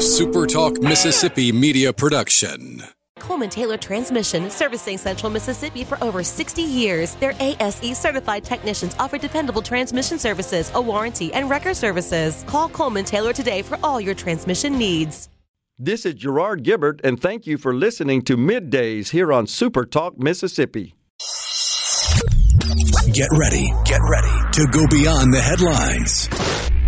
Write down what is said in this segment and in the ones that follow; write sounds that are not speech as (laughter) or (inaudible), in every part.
SuperTalk Mississippi media production. Coleman Taylor Transmission, servicing Central Mississippi for over 60 years. Their ASE certified technicians offer dependable transmission services, a warranty, and record services. Call Coleman Taylor today for all your transmission needs. This is Gerard Gibert, and thank you for listening to Middays here on Super Talk Mississippi. Get ready, get ready to go beyond the headlines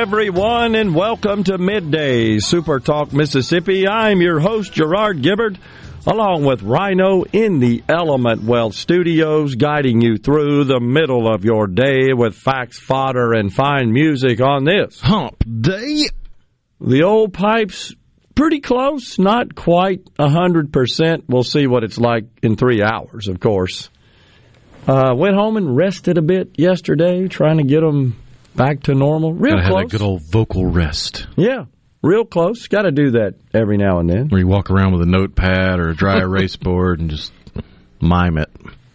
Everyone, and welcome to Midday Super Talk Mississippi. I'm your host, Gerard Gibert, along with Rhino in the Element Wealth Studios, guiding you through the middle of your day with facts, fodder, and fine music on this hump day. The old pipes, pretty close, not quite a 100%. We'll see what it's like in three hours, of course. Uh, went home and rested a bit yesterday, trying to get them back to normal. Real Gotta close. have a good old vocal rest Yeah, real close. Got to do that every now and then. where you walk around with a notepad or a dry (laughs) erase board and just mime it.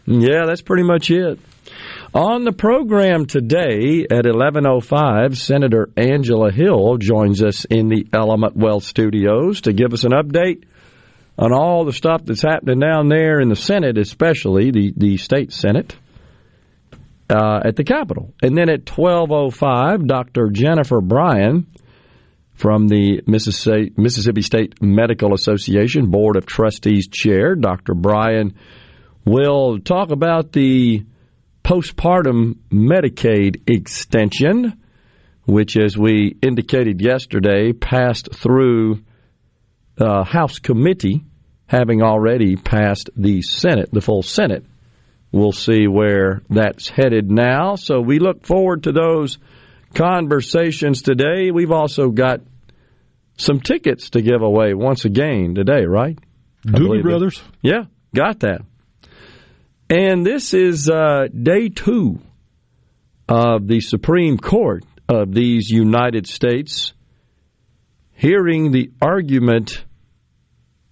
Yeah, that's pretty much it. On the program today at 11:05, Senator Angela Hill joins us in the Element Wealth Studios to give us an update on all the stuff that's happening down there in the Senate, especially the the state Senate uh, at the Capitol. And then at 12:05, Dr. Jennifer Bryan from the Mississippi, State Medical Association Board of Trustees chair, Dr. Bryan will talk about the postpartum Medicaid extension, which, as we indicated yesterday, passed through uh, House committee, having already passed the Senate, the full Senate. We'll see where that's headed now. So we look forward to those conversations today. We've also got some tickets to give away once again today, right? Doobie believe it. Brothers. Yeah, got that. And this is uh, day two of the Supreme Court of these United States hearing the argument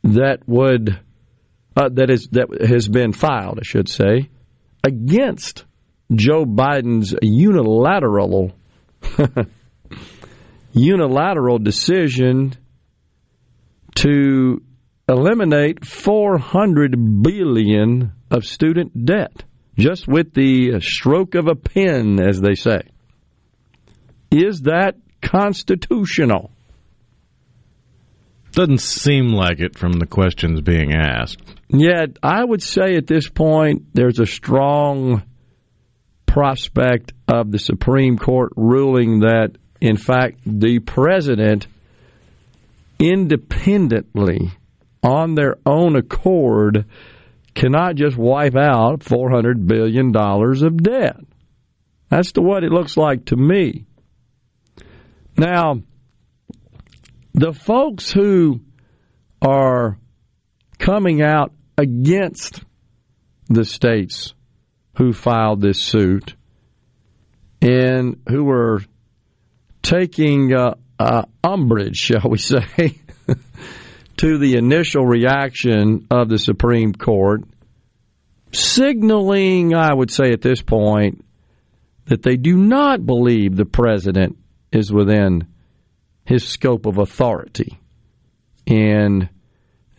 that would uh, that is that has been filed, I should say, against Joe Biden's unilateral (laughs) unilateral decision to eliminate 400 billion of student debt just with the stroke of a pen as they say. Is that constitutional Doesn't seem like it from the questions being asked. yet i would say at this point there's a strong prospect of the supreme court ruling that in fact the president independently on their own accord cannot just wipe out $400 billion of debt. That's the what it looks like to me. Now, the folks who are coming out against the states who filed this suit and who are taking uh, uh, umbrage, (laughs) shall we say, (laughs) to the initial reaction of the Supreme Court, signaling, I would say at this point, that they do not believe the president is within his scope of authority and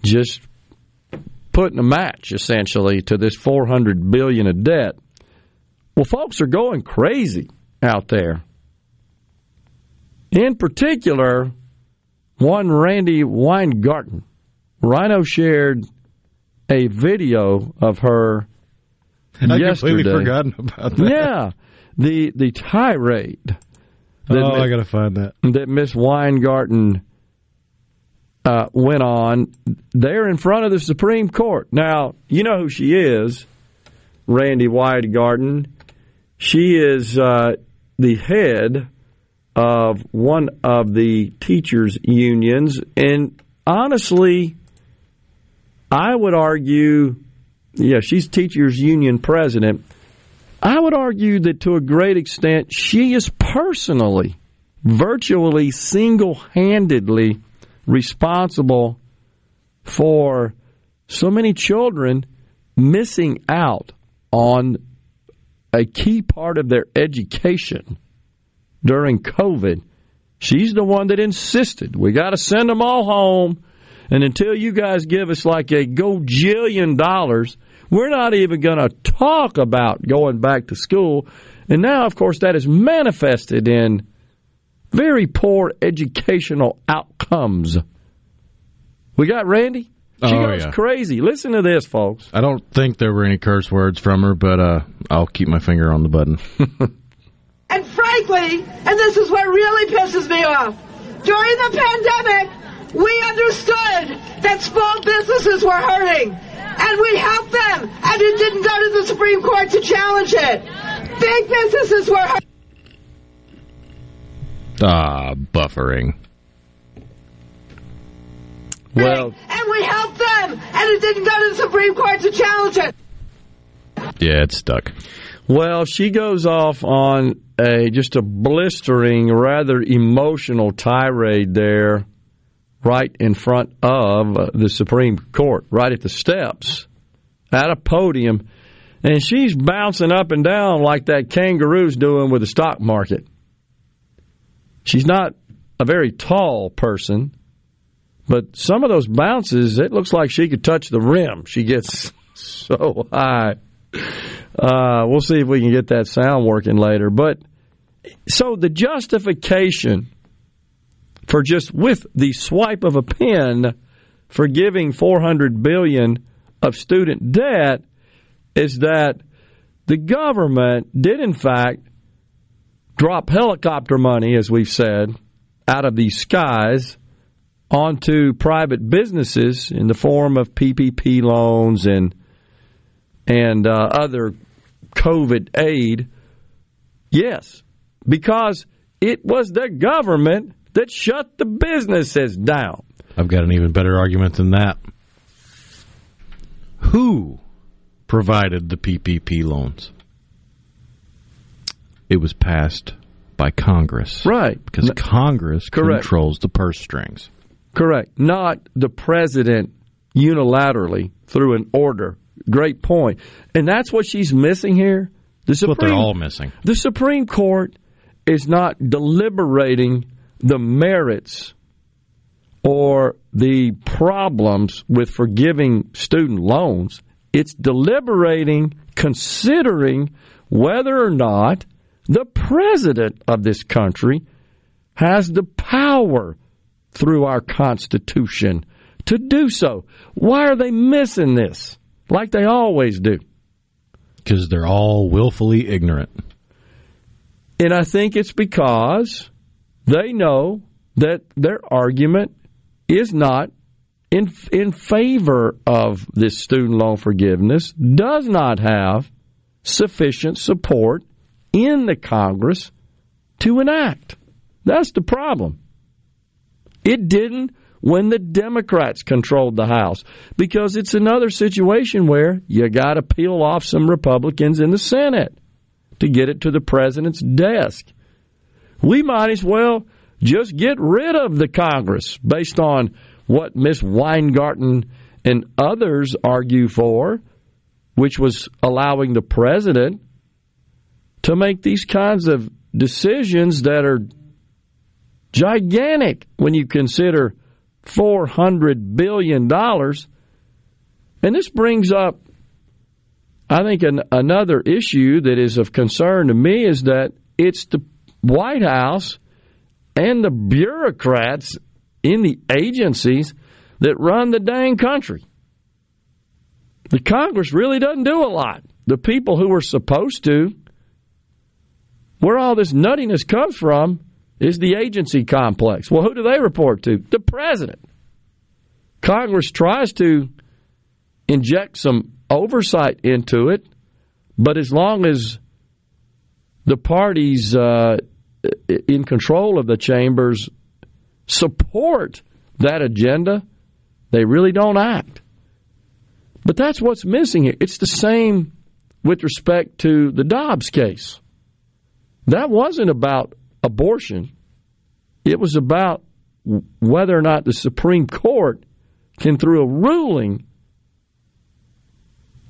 just putting a match essentially to this 400 billion of debt. Well, folks are going crazy out there. In particular, one Randi Weingarten. Rhino shared a video of her I yesterday. completely forgotten about that. Yeah, the the tirade that, Oh, I got to find that. that Miss Weingarten uh, went on there in front of the Supreme Court. Now, you know who she is, Randi Weingarten. She is uh, the head of one of the teachers' unions, and honestly, I would argue, yeah, she's teachers' union president. I would argue that to a great extent, she is personally, virtually single handedly responsible for so many children missing out on a key part of their education during COVID. She's the one that insisted we got to send them all home. And until you guys give us like a gojillion dollars, we're not even going to talk about going back to school. And now, of course, that is manifested in very poor educational outcomes. We got Randi? She Oh, goes yeah. crazy. Listen to this, folks. I don't think there were any curse words from her, but uh, I'll keep my finger on the button. (laughs) And frankly, and this is what really pisses me off, during the pandemic, we understood that small businesses were hurting. And we helped them. And it didn't go to the Supreme Court to challenge it. Big businesses were hurting. ah, buffering. Well, And we helped them. And it didn't go to the Supreme Court to challenge it. Yeah, it's stuck. Well, she goes off on a just a blistering, rather emotional tirade there, right in front of the Supreme Court, right at the steps, at a podium, and she's bouncing up and down like that kangaroo's doing with the stock market. She's not a very tall person, but some of those bounces, it looks like she could touch the rim. She gets (laughs) so high. Uh, we'll see if we can get that sound working later. But so the justification for just with the swipe of a pen forgiving 400 billion of student debt is that the government did in fact drop helicopter money as we've said out of the skies onto private businesses in the form of PPP loans and and uh, other COVID aid? Yes, because it was the government that shut the businesses down. I've got an even better argument than that. Who provided the PPP loans? It was passed by Congress. Right. Because Congress Correct. controls the purse strings. Correct. Not the president unilaterally through an order. Great point. And that's what she's missing here. The That's what they're all missing. The Supreme Court is not deliberating the merits or the problems with forgiving student loans. It's deliberating, considering whether or not the president of this country has the power through our Constitution to do so. Why are they missing this? Like they always do. Because they're all willfully ignorant. And I think it's because they know that their argument is not in in favor of this student loan forgiveness, does not have sufficient support in the Congress to enact. That's the problem. It didn't when the Democrats controlled the House because it's another situation where you got to peel off some Republicans in the Senate to get it to the president's desk. We might as well just get rid of the Congress based on what Miss Weingarten and others argue for, which was allowing the president to make these kinds of decisions that are gigantic when you consider $400 billion. And this brings up I think an, another issue that is of concern to me is that it's the White House and the bureaucrats in the agencies that run the dang country. The Congress really doesn't do a lot. The people who are supposed to, where all this nuttiness comes from, is the agency complex. Well, who do they report to? The president. Congress tries to inject some oversight into it, but as long as the parties uh, in control of the chambers support that agenda, they really don't act. But that's what's missing here. It's the same with respect to the Dobbs case. That wasn't about abortion. It was about whether or not the Supreme Court can, through a ruling,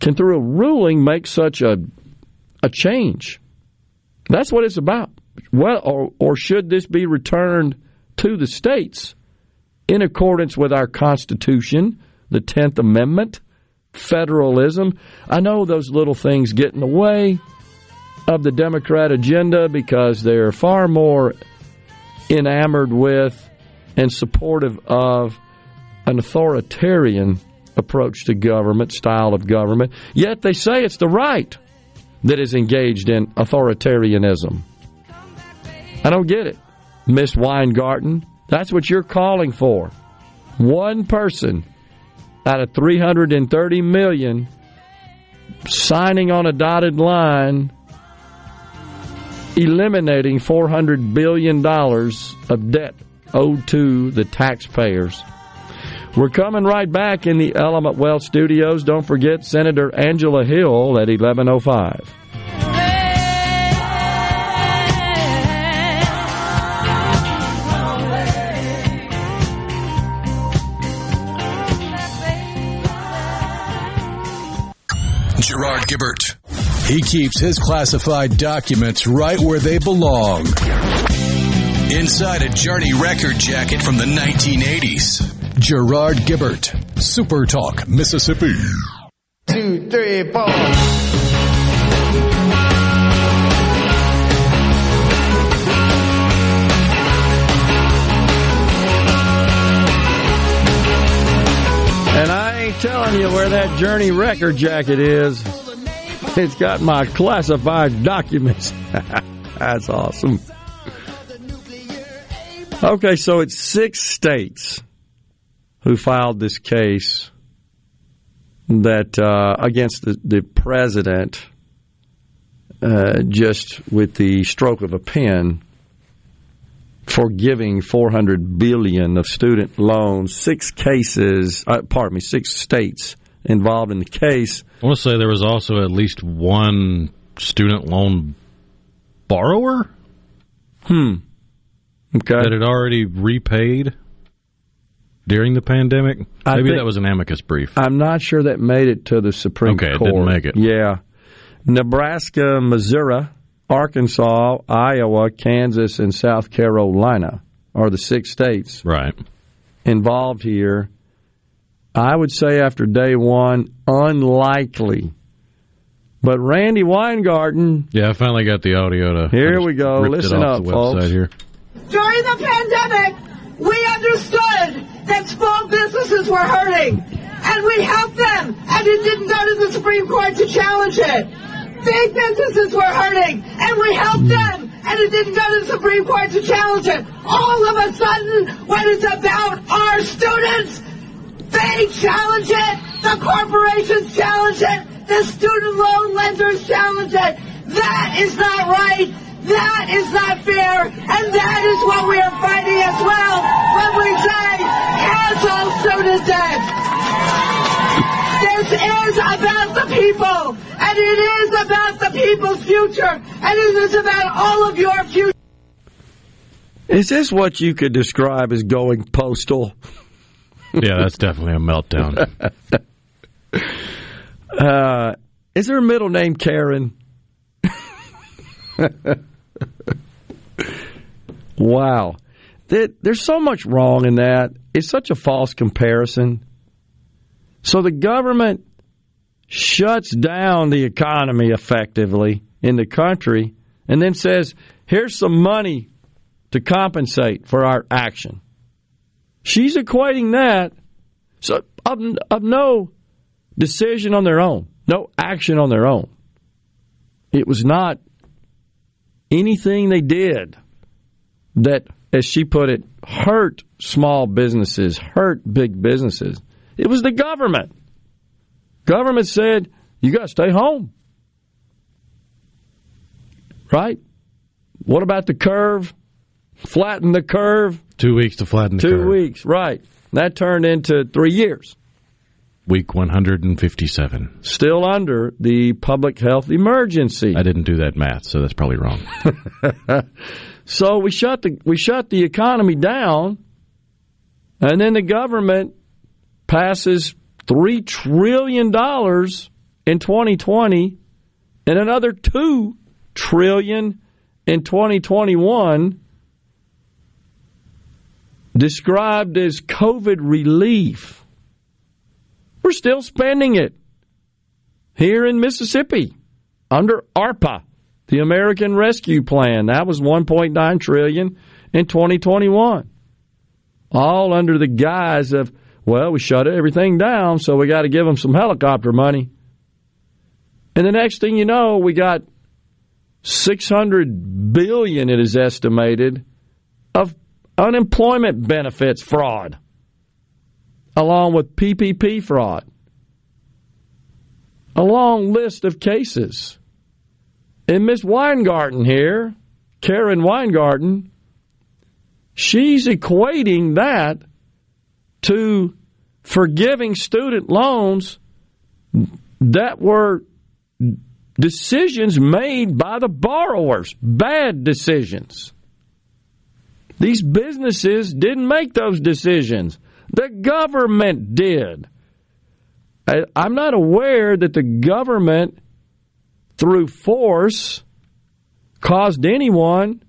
can through a ruling make such a a change. That's what it's about. Well, or, or should this be returned to the states in accordance with our Constitution, the Tenth Amendment, federalism? I know those little things get in the way of the Democrat agenda because they're far more enamored with and supportive of an authoritarian approach to government, style of government. Yet they say it's the right that is engaged in authoritarianism. I don't get it. Miss Weingarten, that's what you're calling for. One person out of 330 million signing on a dotted line eliminating $400 billion of debt owed to the taxpayers. We're coming right back in the Element Wealth studios. Don't forget Senator Angela Hill at 1105. Gerard Gibert. He keeps his classified documents right where they belong. Inside a Journey record jacket from the 1980s. Gerard Gibert, Super Talk, Mississippi. Two, three, four. And I ain't telling you where that Journey record jacket is. (laughs) It's got my classified documents. (laughs) That's awesome. Okay, so it's six states who filed this case that uh, against the, the president uh, just with the stroke of a pen forgiving 400 billion of student loans six cases uh, pardon me six states involved in the case I want to say there was also at least one student loan borrower hmm okay that had already repaid during the pandemic. I Maybe that was an amicus brief. I'm not sure that made it to the Supreme Okay, it Court. didn't make it. Yeah. Nebraska, Missouri, Arkansas, Iowa, Kansas, and South Carolina are the six states Right. involved here. I would say after day one, unlikely. But Randi Weingarten, Yeah, I finally got the audio to. Here we go. Listen up, the folks. here. During the pandemic, we understood that small businesses were hurting, and we helped them, and it didn't go to the Supreme Court to challenge it. Big businesses were hurting, and we helped them, and it didn't go to the Supreme Court to challenge it. All of a sudden, when it's about our students, they challenge it, the corporations challenge it, the student loan lenders challenge it. That is not right. That is not fair. And that is what we are fighting as well when we say cancel student debt. This is about the people, and it is about the people's future, and it is about all of your future. is this what you could describe as going postal? (laughs) Yeah, that's definitely a meltdown. (laughs) Uh, is there a middle name Karen? (laughs) wow. There- There's so much wrong in that. It's such a false comparison. So the government shuts down the economy effectively in the country and then says, here's some money to compensate for our action. She's equating that so of, of no decision on their own, no action on their own. It was not anything they did that, as she put it, hurt small businesses, hurt big businesses. It was the government. Government said, you got to stay home. right? What about the curve? Flatten the curve. Two weeks to flatten the Two curve. weeks, right. That turned into three years. Week 157. Still under the public health emergency. I didn't do that math, so that's probably wrong. (laughs) So we shut the we shut the economy down, and then the government passes three trillion dollars in 2020, and another two trillion in 2021, described as COVID relief. We're still spending it here in Mississippi under ARPA the American Rescue Plan. That was 1.9 trillion in 2021. All under the guise of, well, we shut everything down, so we got to give them some helicopter money. And the next thing you know, we got 600 billion it is estimated of unemployment benefits fraud along with PPP fraud. A long list of cases. And Miss Weingarten here, Karen Weingarten, she's equating that to forgiving student loans that were decisions made by the borrowers, bad decisions. These businesses didn't make those decisions. The government did. I, I'm not aware that the government through force caused anyone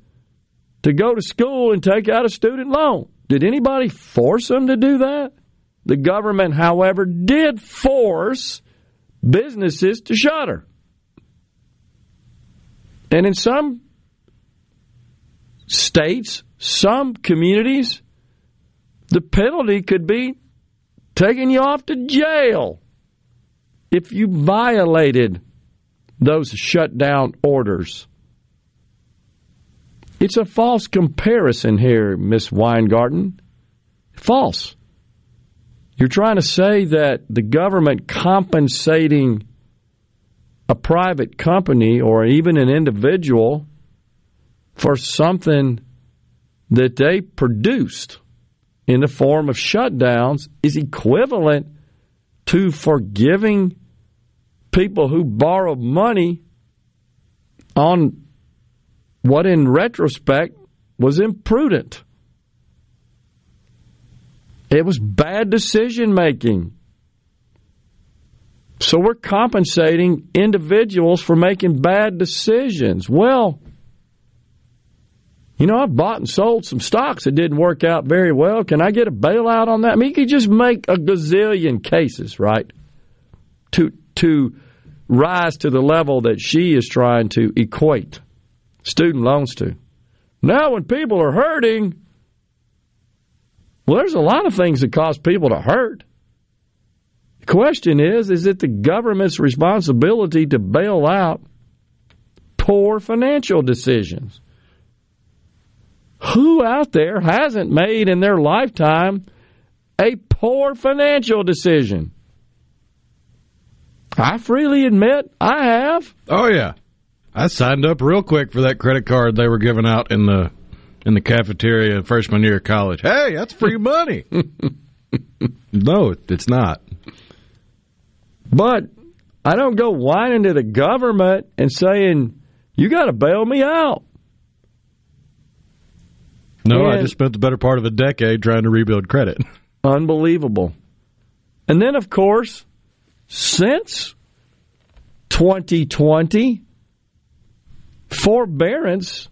to go to school and take out a student loan. Did anybody force them to do that? The government, however, did force businesses to shutter. And in some states, some communities, the penalty could be taking you off to jail if you violated those shutdown orders. It's a false comparison here, Miss Weingarten. False. You're trying to say that the government compensating a private company or even an individual for something that they produced in the form of shutdowns is equivalent to forgiving people who borrowed money on what, in retrospect, was imprudent. It was bad decision making. So we're compensating individuals for making bad decisions. Well, you know, I bought and sold some stocks that didn't work out very well. Can I get a bailout on that? I mean, you could just make a gazillion cases, right? To to rise to the level that she is trying to equate student loans to. Now, when people are hurting, well, there's a lot of things that cause people to hurt. The question is is it the government's responsibility to bail out poor financial decisions? Who out there hasn't made in their lifetime a poor financial decision? I freely admit I have. Oh yeah, I signed up real quick for that credit card they were giving out in the in the cafeteria freshman year of college. Hey, that's free (laughs) money. no, it's not. But I don't go whining to the government and saying, you got to bail me out. No, I just spent the better part of a decade trying to rebuild credit. (laughs) Unbelievable. And then, of course, since 2020, forbearance,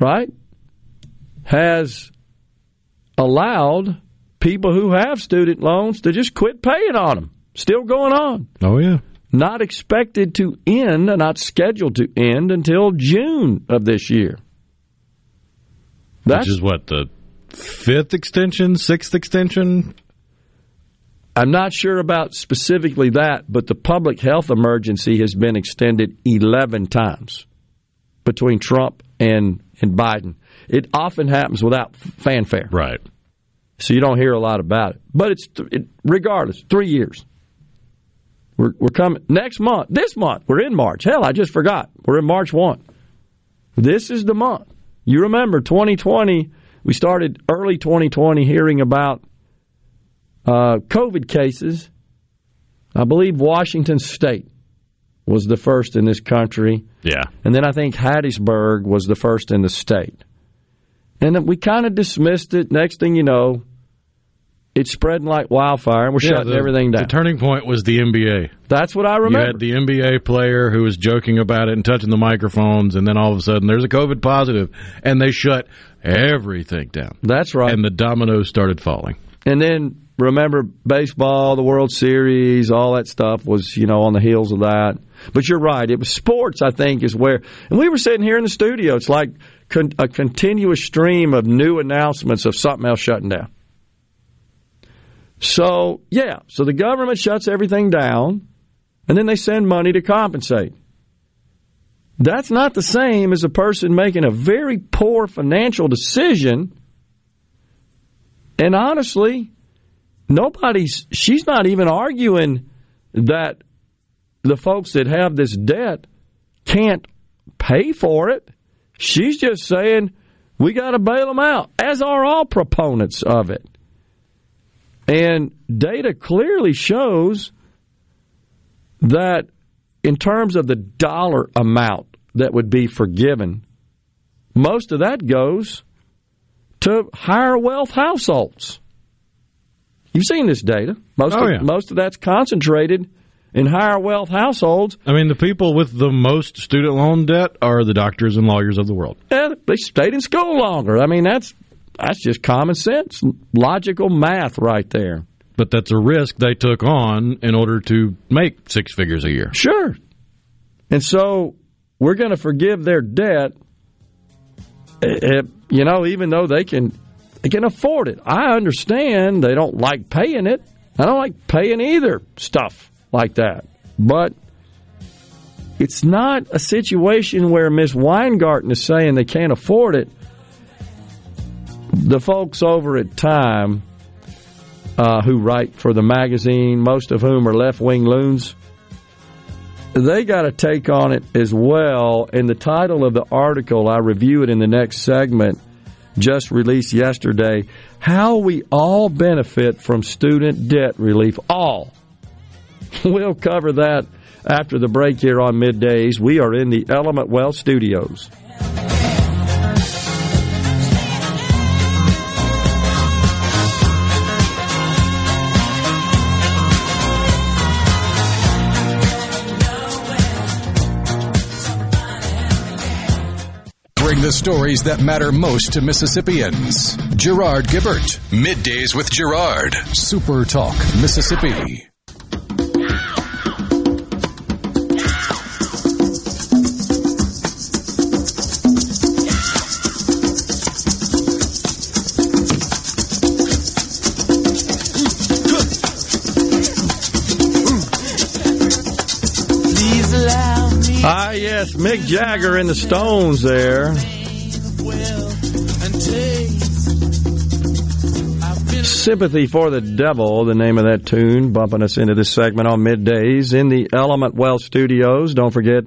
right, has allowed people who have student loans to just quit paying on them. Still going on. Oh yeah. Not expected to end, not scheduled to end until June of this year. That's Which is what the fifth extension, sixth extension. I'm not sure about specifically that, but the public health emergency has been extended 11 times between Trump and, and Biden. It often happens without fanfare, Right. so you don't hear a lot about it. But it's it, regardless, three years. We're, we're coming next month. This month, we're in March. Hell, I just forgot. We're in March 1. This is the month. You remember 2020, we started early 2020 hearing about uh, COVID cases. I believe Washington State was the first in this country. Yeah. And then I think Hattiesburg was the first in the state. And then we kind of dismissed it. Next thing you know, it's spreading like wildfire, and we're Yeah, shutting the- everything down. The turning point was the NBA. That's what I You remember. had the NBA player who was joking about it and touching the microphones, and then all of a sudden there's a COVID positive, and they shut everything down. That's right. And the dominoes started falling. And then remember baseball, the World Series, all that stuff was, you know, on the heels of that. But you're right. It was sports, I think, is where. And we were sitting here in the studio. It's like con- a continuous stream of new announcements of something else shutting down. So, yeah. So the government shuts everything down, and then they send money to compensate. That's not the same as a person making a very poor financial decision. And honestly, nobody's she's not even arguing that the folks that have this debt can't pay for it. She's just saying we got to bail them out, as are all proponents of it. And data clearly shows that in terms of the dollar amount that would be forgiven, most of that goes to higher wealth households. You've seen this data. Most Oh, of, yeah. most of that's concentrated in higher wealth households. I mean, the people with the most student loan debt are the doctors and lawyers of the world. Yeah, they stayed in school longer. I mean, that's that's just common sense, logical math right there. But that's a risk they took on in order to make six figures a year. Sure. And so we're going to forgive their debt. eh, eh, You know, even though they can they can afford it. I understand they don't like paying it. I don't like paying either stuff like that. But it's not a situation where Miss Weingarten is saying they can't afford it. The folks over at Time uh, who write for the magazine, most of whom are left wing loons, they got a take on it as well. And the title of the article, I review it in the next segment, just released yesterday How We All Benefit from Student Debt Relief. All. (laughs) We'll cover that after the break here on middays. We are in the Element Wealth studios. The stories that matter most to Mississippians. Gerard Gibert. Middays with Gerard. Super Talk, Mississippi. Ah, yes, Mick Jagger and the Stones there. Sympathy for the Devil, the name of that tune, bumping us into this segment on middays in the Element Wealth Studios. Don't forget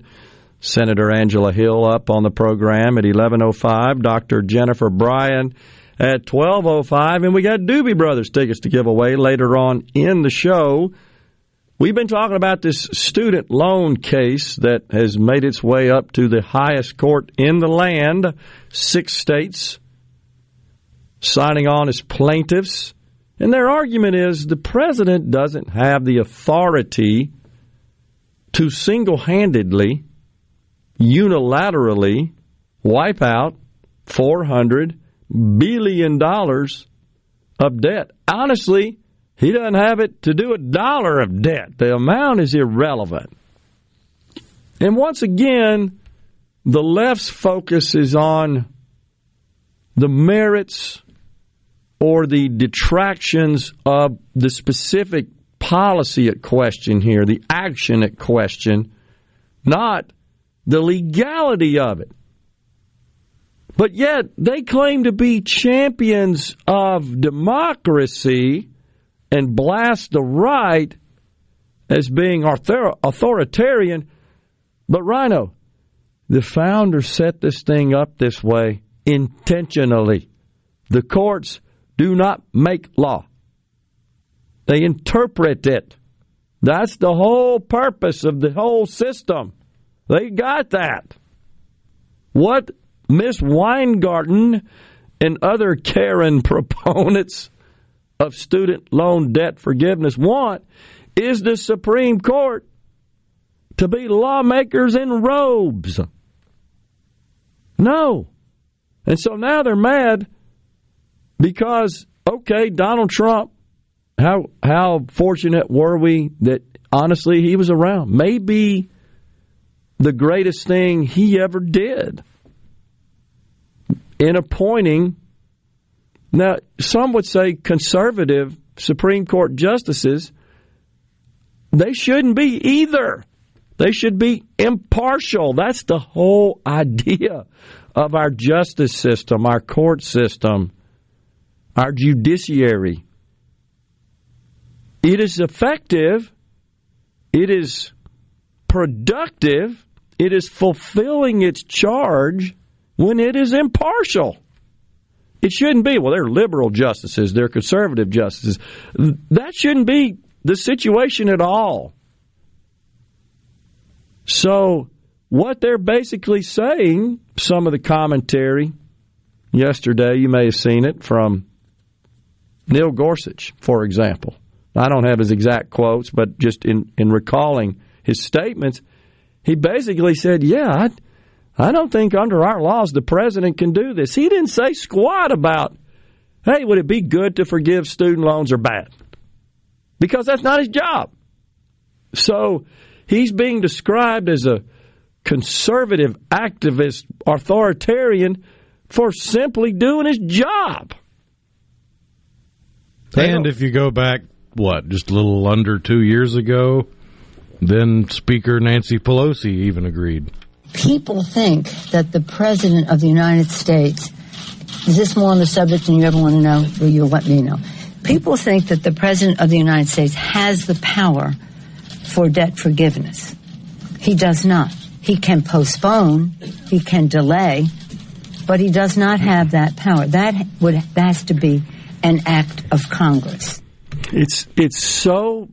Senator Angela Hill up on the program at 11.05, Dr. Jennifer Bryan at 12.05, and we got Doobie Brothers tickets to give away later on in the show. We've been talking about this student loan case that has made its way up to the highest court in the land, six states signing on as plaintiffs. And their argument is the president doesn't have the authority to single handedly, unilaterally wipe out $400 billion of debt. Honestly, he doesn't have it to do a dollar of debt. The amount is irrelevant. And once again, the left's focus is on the merits or the detractions of the specific policy at question here, the action at question, not the legality of it. But yet, they claim to be champions of democracy and blast the right as being author- authoritarian. But, Rhino, The founders set this thing up this way intentionally. The courts do not make law, they interpret it. That's the whole purpose of the whole system. They got that. What Miss Weingarten and other Karen (laughs) proponents of student loan debt forgiveness want is the Supreme Court to be lawmakers in robes. No. And so now they're mad because, okay, Donald Trump, how, how fortunate were we that honestly he was around? Maybe the greatest thing he ever did in appointing, now, some would say conservative Supreme Court justices. They shouldn't be either. They should be impartial. That's the whole (laughs) idea of our justice system, our court system, our judiciary. It is effective, it is productive, it is fulfilling its charge when it is impartial. It shouldn't be, well, they're liberal justices, they're conservative justices. That shouldn't be the situation at all. So, what they're basically saying, some of the commentary yesterday, you may have seen it from Neil Gorsuch, for example. I don't have his exact quotes, but just in, in recalling his statements, he basically said, Yeah, I, I don't think under our laws the president can do this. He didn't say squat about, hey, would it be good to forgive student loans or bad? Because that's not his job. So he's being described as a conservative, activist, authoritarian for simply doing his job. And if you go back, what, just a little under two years ago, then Speaker Nancy Pelosi even agreed. People think that the President of the United States, is this more on the subject than you ever want to know? Will you let me know? People think that the President of the United States has the power for debt forgiveness. He does not. He can postpone, he can delay, but he does not have that power. That would that has to be an act of Congress. It's it's so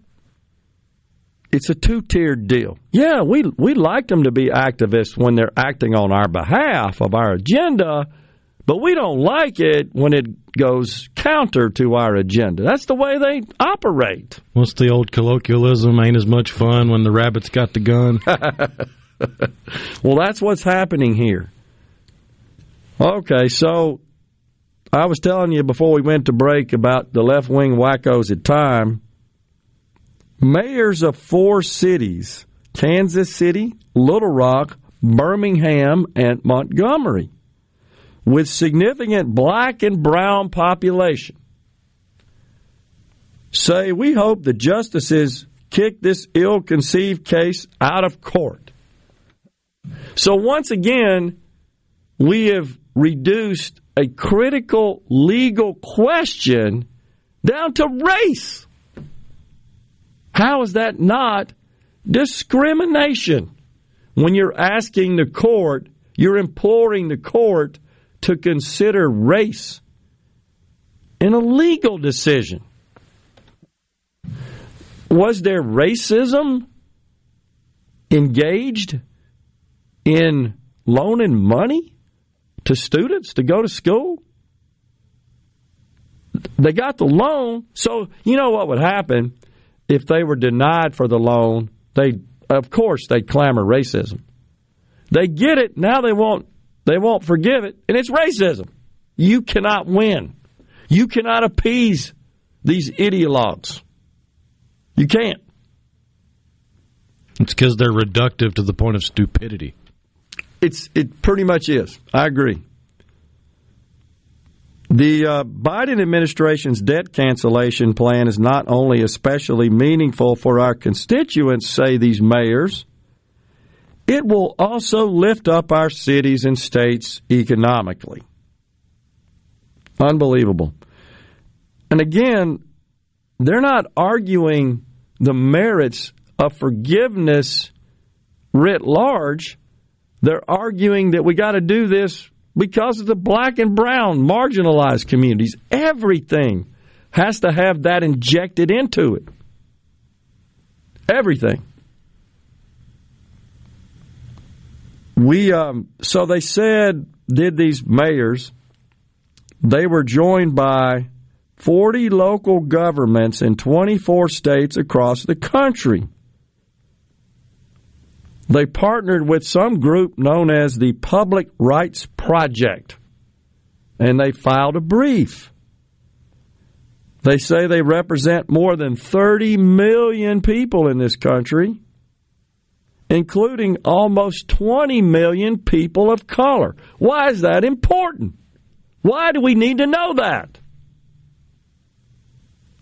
it's a two tiered deal. Yeah, we we like them to be activists when they're acting on our behalf of our agenda, but we don't like it when it goes counter to our agenda. That's the way they operate. What's the old colloquialism? Ain't as much fun when the rabbit's got the gun. (laughs) well, that's what's happening here. Okay, so I was telling you before we went to break about the left wing wackos at time. Mayors of four cities Kansas City, Little Rock, Birmingham, and Montgomery with significant black and brown population say we hope the justices kick this ill-conceived case out of court. So once again, we have reduced a critical legal question down to race. How is that not discrimination? When you're asking the court, you're imploring the court to consider race in a legal decision. Was there racism engaged in loaning money to students to go to school? They got the loan, so you know what would happen if they were denied for the loan? They, of course, they clamor racism. They get it now. They won't they won't forgive it, and it's racism. You cannot win. You cannot appease these ideologues. You can't. It's because they're reductive to the point of stupidity. It's it pretty much is. I agree. The uh, Biden administration's debt cancellation plan is not only especially meaningful for our constituents, say these mayors, it will also lift up our cities and states economically. Unbelievable. And again, they're not arguing the merits of forgiveness writ large. They're arguing that we got to do this because of the black and brown marginalized communities. Everything has to have that injected into it. Everything. We um, so they said did these mayors they were joined by 40 local governments in 24 states across the country. They partnered with some group known as the Public Rights Project, and they filed a brief. They say they represent more than 30 million people in this country, including almost 20 million people of color. Why is that important? Why do we need to know that?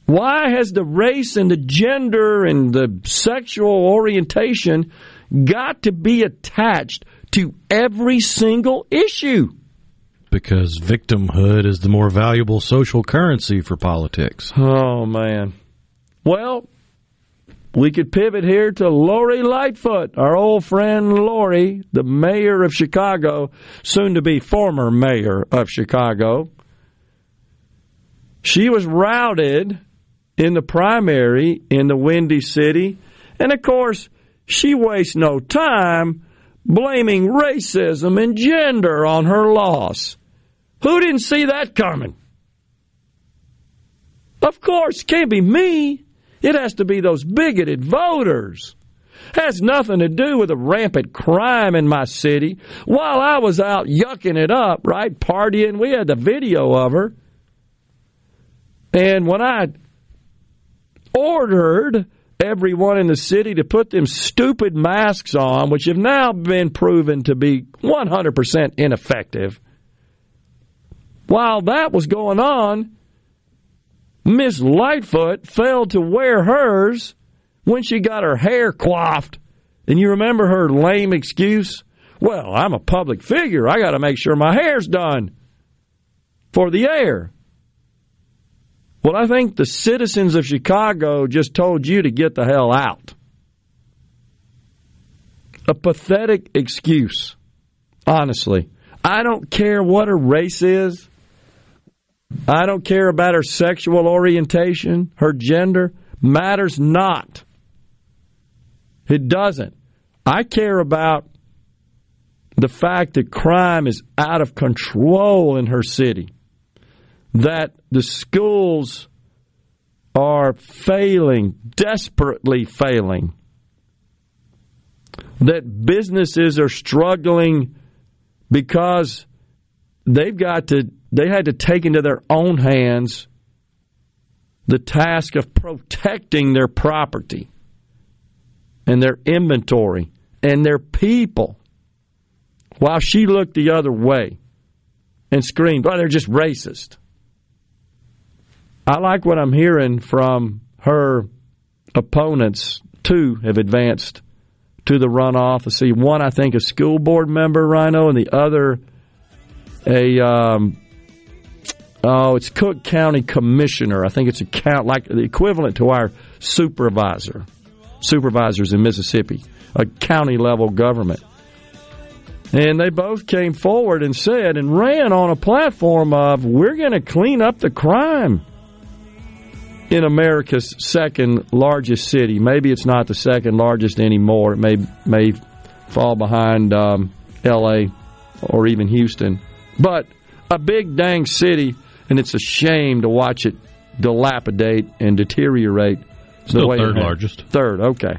Why has the race and the gender and the sexual orientation got to be attached to every single issue? Because victimhood is the more valuable social currency for politics. Oh, man. Well, we could pivot here to Lori Lightfoot, our old friend Lori, the mayor of Chicago, soon to be former mayor of Chicago. She was routed in the primary in the Windy City. And of course, she wastes no time blaming racism and gender on her loss. Who didn't see that coming? Of course, can't be me. It has to be those bigoted voters. Has nothing to do with the rampant crime in my city. While I was out yucking it up, right, partying, we had the video of her. And when I ordered everyone in the city to put them stupid masks on, which have now been proven to be 100% ineffective. While that was going on, Miss Lightfoot failed to wear hers when she got her hair coiffed. And you remember her lame excuse? Well, I'm a public figure. I got to make sure my hair's done for the air. Well, I think the citizens of Chicago just told you to get the hell out. A pathetic excuse, honestly. I don't care what her race is. I don't care about her sexual orientation, her gender. Matters not. It doesn't. I care about the fact that crime is out of control in her city that the schools are failing, desperately failing, that businesses are struggling because they've got to, they had to take into their own hands the task of protecting their property and their inventory and their people while she looked the other way and screamed, oh, they're just racist. I like what I'm hearing from her opponents. Two have advanced to the runoff. I see one, I think, a school board member, Rhino, and the other a um, oh, it's Cook County Commissioner. I think it's a count like the equivalent to our supervisor, supervisors in Mississippi, a county level government. And they both came forward and said and ran on a platform of we're going to clean up the crime in America's second largest city. Maybe it's not the second largest anymore. It may may fall behind um, L.A. or even Houston, but a big dang city, and it's a shame to watch it dilapidate and deteriorate. Still the third largest. Third, okay.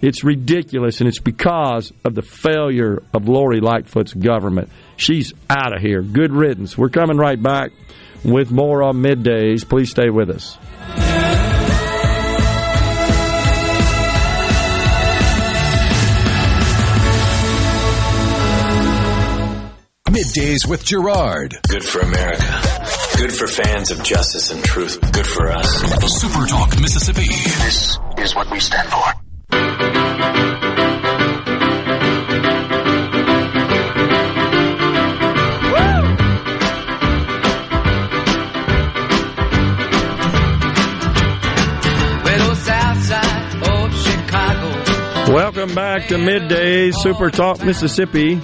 It's ridiculous, and it's because of the failure of Lori Lightfoot's government. She's out of here. Good riddance. We're coming right back with more on middays. Please stay with us. Middays with Gerard. Good for America. Good for fans of justice and truth. Good for us. Super Talk Mississippi. This is what we stand for. Welcome back to Midday Super Talk Mississippi.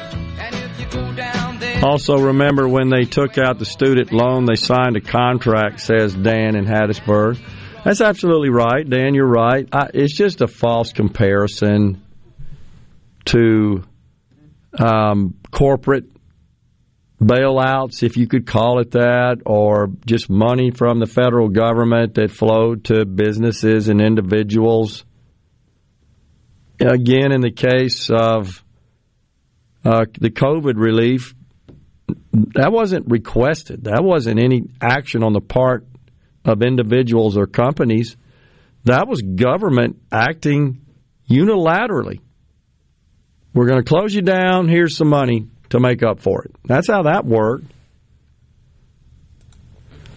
Also, remember when they took out the student loan, they signed a contract, says Dan in Hattiesburg. That's absolutely right, Dan. You're right. I, it's just a false comparison to um, corporate bailouts, if you could call it that, or just money from the federal government that flowed to businesses and individuals. Again, in the case of uh, the COVID relief, that wasn't requested. That wasn't any action on the part of individuals or companies. That was government acting unilaterally. We're going to close you down. Here's some money to make up for it. That's how that worked.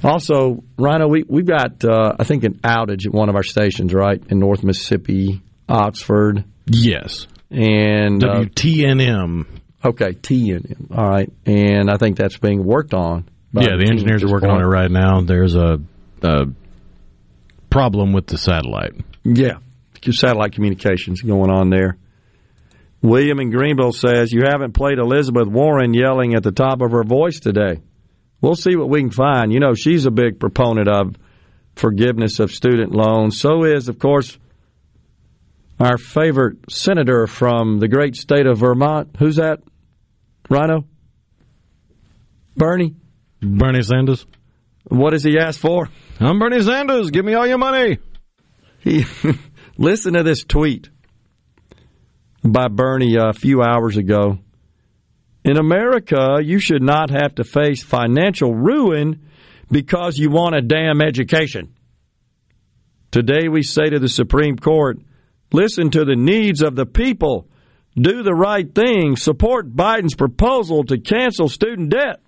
Also, Rhino, we, we've got, uh, I think, an outage at one of our stations, right, in North Mississippi, Oxford. Yes. And uh, WTNM. Okay, TNM. All right. And I think that's being worked on. Yeah, the engineers are working point. on it right now. There's a, a problem with the satellite. Yeah, satellite communications going on there. William in Greenville says, You haven't played Elizabeth Warren yelling at the top of her voice today. We'll see what we can find. You know, she's a big proponent of forgiveness of student loans. So is, of course, our favorite senator from the great state of Vermont. Who's that? Rhino? Bernie? Bernie Sanders. What does he ask for? I'm Bernie Sanders. Give me all your money. He, (laughs) listen to this tweet by Bernie a few hours ago. In America, you should not have to face financial ruin because you want a damn education. Today, we say to the Supreme Court listen to the needs of the people, do the right thing, support Biden's proposal to cancel student debt.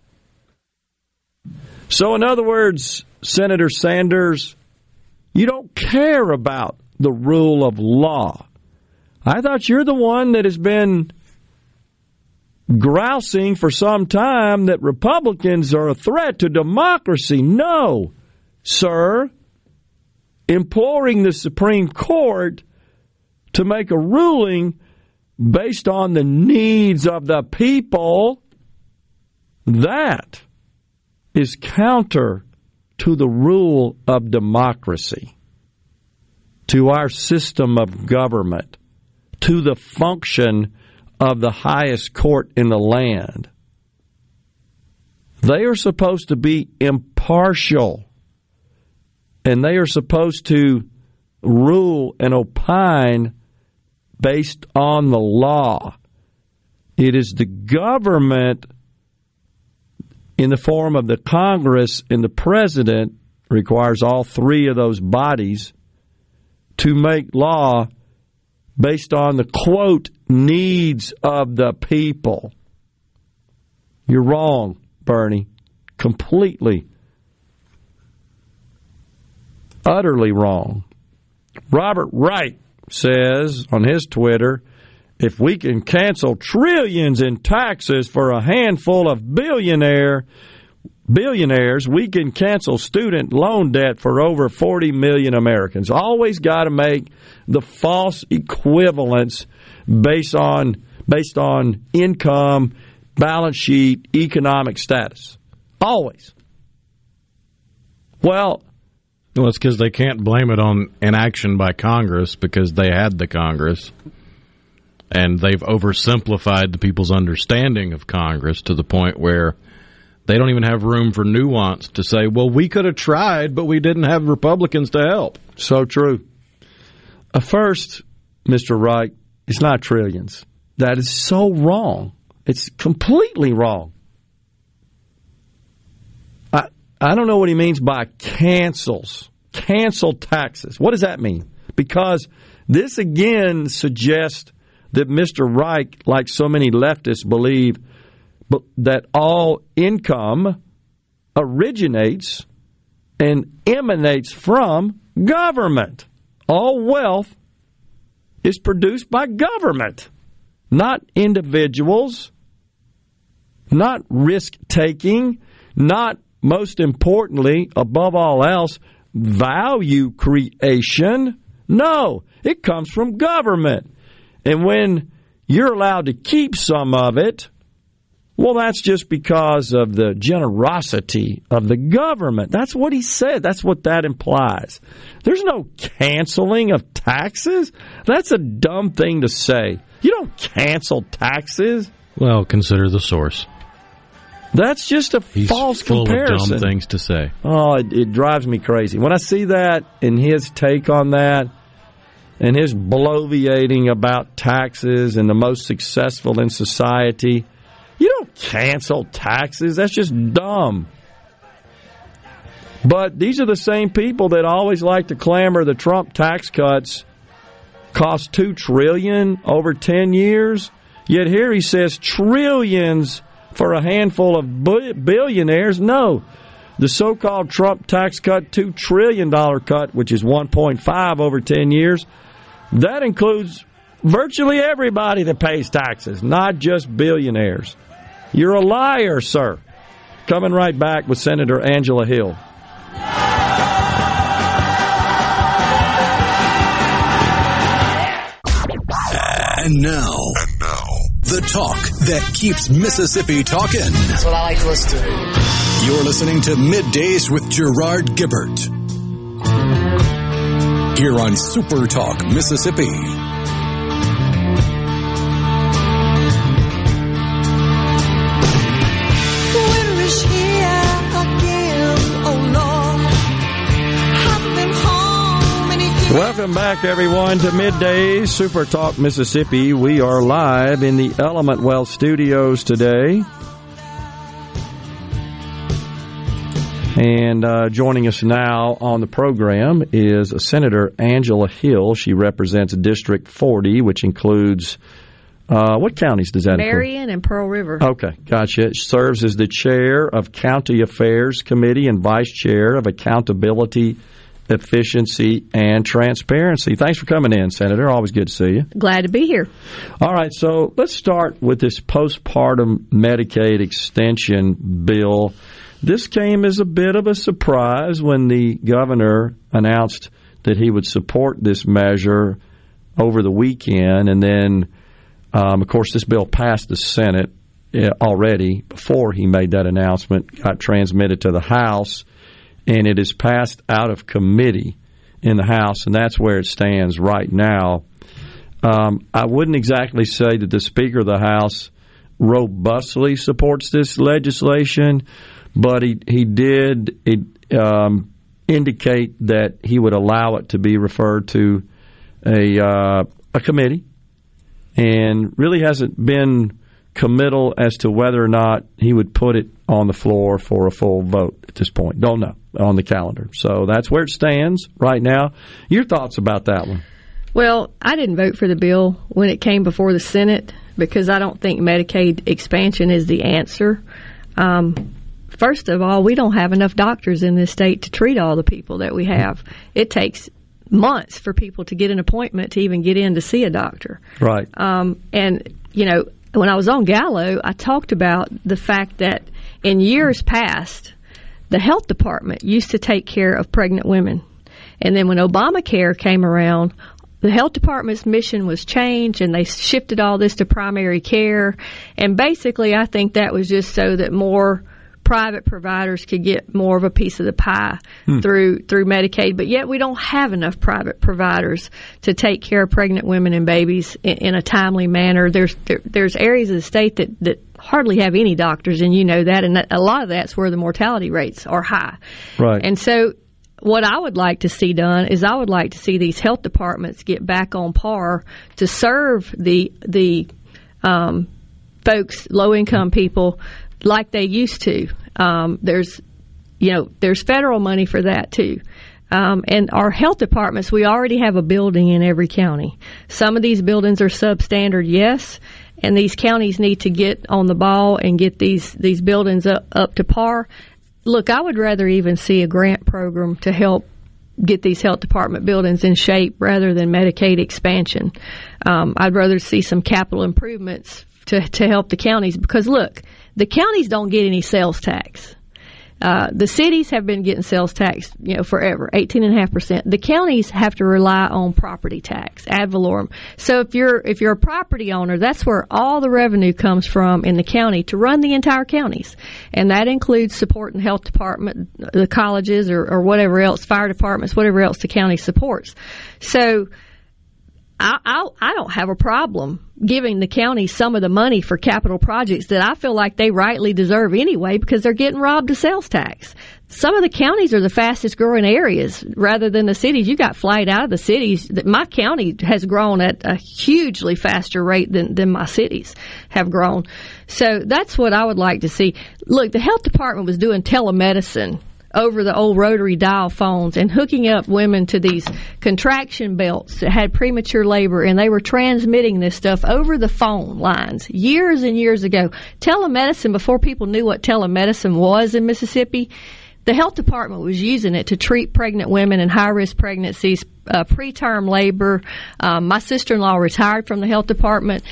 So, in other words, Senator Sanders, you don't care about the rule of law. I thought you're the one that has been grousing for some time that Republicans are a threat to democracy. No, sir. Imploring the Supreme Court to make a ruling based on the needs of the people, that is counter to the rule of democracy, to our system of government to the function of the highest court in the land. They are supposed to be impartial and they are supposed to rule and opine based on the law. It is the government in the form of the Congress and the president requires all three of those bodies to make law based on the quote needs of the people. You're wrong, Bernie. Completely, utterly wrong. Robert Reich says on his Twitter if we can cancel trillions in taxes for a handful of billionaire billionaires, we can cancel student loan debt for over 40 million Americans. Always got to make the false equivalence based on based on income, balance sheet, economic status. Always. Well, well, it's because they can't blame it on inaction by Congress because they had the Congress. And they've oversimplified the people's understanding of Congress to the point where they don't even have room for nuance to say, well, we could have tried, but we didn't have Republicans to help. So true. Uh, first, Mr. Reich, it's not trillions. That is so wrong. It's completely wrong. I, don't know what he means by cancels. Cancel taxes. What does that mean? Because this again suggests that Mr. Reich, like so many leftists, believe that all income originates and emanates from government. All wealth is produced by government, not individuals, not risk taking, not most importantly, above all else, value creation. No, it comes from government. And when you're allowed to keep some of it, well, that's just because of the generosity of the government. That's what he said. That's what that implies. There's no canceling of taxes. That's a dumb thing to say. You don't cancel taxes. Well, consider the source. That's just a He's false full comparison. of dumb things to say. Oh, it, it drives me crazy. When I see that and his take on that and his bloviating about taxes and the most successful in society, you don't cancel taxes. That's just dumb. But these are the same people that always like to clamor the Trump tax cuts cost 2 trillion over 10 years. Yet here he says trillions for a handful of billionaires. No. The so-called Trump tax cut, $2 trillion cut, which is 1.5 over 10 years, that includes virtually everybody that pays taxes, not just billionaires. You're a liar, sir. Coming right back with Senator Angela Hill. And now, the talk that keeps Mississippi talking. That's what I like to listen to. You're listening to Middays with Gerard Gibert. Here on Super Talk, Mississippi. Welcome back, everyone, to Midday Super Talk Mississippi. We are live in the Element Wealth studios today. And uh, joining us now on the program is Senator Angela Hill. She represents District 40, which includes uh, what counties does that Marion include? and Pearl River. Okay, gotcha. She serves as the chair of County Affairs Committee and vice chair of Accountability efficiency, and transparency. Thanks for coming in, Senator. Always good to see you. Glad to be here. All right, so let's start with this postpartum Medicaid extension bill. This came as a bit of a surprise when the governor announced that he would support this measure over the weekend, and then, um, of course, this bill passed the Senate uh, already before he made that announcement, got transmitted to the House and it is passed out of committee in the House, and that's where it stands right now. Um, I wouldn't exactly say that the Speaker of the House robustly supports this legislation, but he he did it, um, indicate that he would allow it to be referred to a uh, a committee, and really hasn't been committal as to whether or not he would put it on the floor for a full vote at this point. Don't know on the calendar. So that's where it stands right now. Your thoughts about that one? Well, I didn't vote for the bill when it came before the Senate because I don't think Medicaid expansion is the answer. Um, first of all, we don't have enough doctors in this state to treat all the people that we have. It takes months for people to get an appointment to even get in to see a doctor. Right. Um, and, you know, when I was on Gallo, I talked about the fact that in years past, the health department used to take care of pregnant women. And then when Obamacare came around, the health department's mission was changed and they shifted all this to primary care. And basically, I think that was just so that more private providers could get more of a piece of the pie hmm. through through Medicaid, but yet we don't have enough private providers to take care of pregnant women and babies in, in a timely manner. There's there, there's areas of the state that that hardly have any doctors, and you know that, and a lot of that's where the mortality rates are high. Right. And so, what I would like to see done is I would like to see these health departments get back on par to serve the the um, folks, low income people, like they used to. Um, there's you know there's federal money for that too. Um, and our health departments, we already have a building in every county. Some of these buildings are substandard, yes, and these counties need to get on the ball and get these these buildings up, up to par. Look, I would rather even see a grant program to help get these health department buildings in shape rather than Medicaid expansion. Um, I'd rather see some capital improvements to to help the counties because look, the counties don't get any sales tax. Uh, the cities have been getting sales tax, you know, forever, eighteen and a half percent. The counties have to rely on property tax ad valorem. So if you're if you're a property owner, that's where all the revenue comes from in the county to run the entire counties, and that includes supporting health department, the colleges, or, or whatever else, fire departments, whatever else the county supports. So I, I, I don't have a problem giving the county some of the money for capital projects that I feel like they rightly deserve anyway because they're getting robbed of sales tax. Some of the counties are the fastest growing areas rather than the cities. You got flight out of the cities. My county has grown at a hugely faster rate than, than my cities have grown. So that's what I would like to see. Look, the health department was doing telemedicine over the old rotary dial phones and hooking up women to these contraction belts that had premature labor and they were transmitting this stuff over the phone lines years and years ago. Telemedicine, before people knew what telemedicine was in Mississippi, the health department was using it to treat pregnant women and high risk pregnancies, uh, preterm labor. Um, my sister in law retired from the health department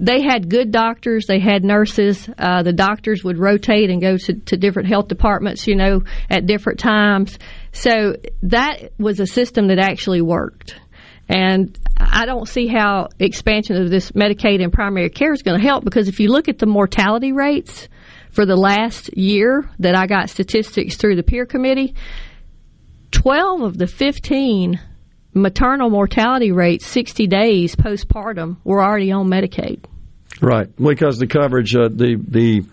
they had good doctors, they had nurses. Uh, the doctors would rotate and go to, to different health departments, you know, at different times. So that was a system that actually worked. And I don't see how expansion of this Medicaid and primary care is going to help because if you look at the mortality rates for the last year that I got statistics through the peer committee, 12 of the 15 maternal mortality rates 60 days postpartum were already on Medicaid. Right, because the coverage, uh, the the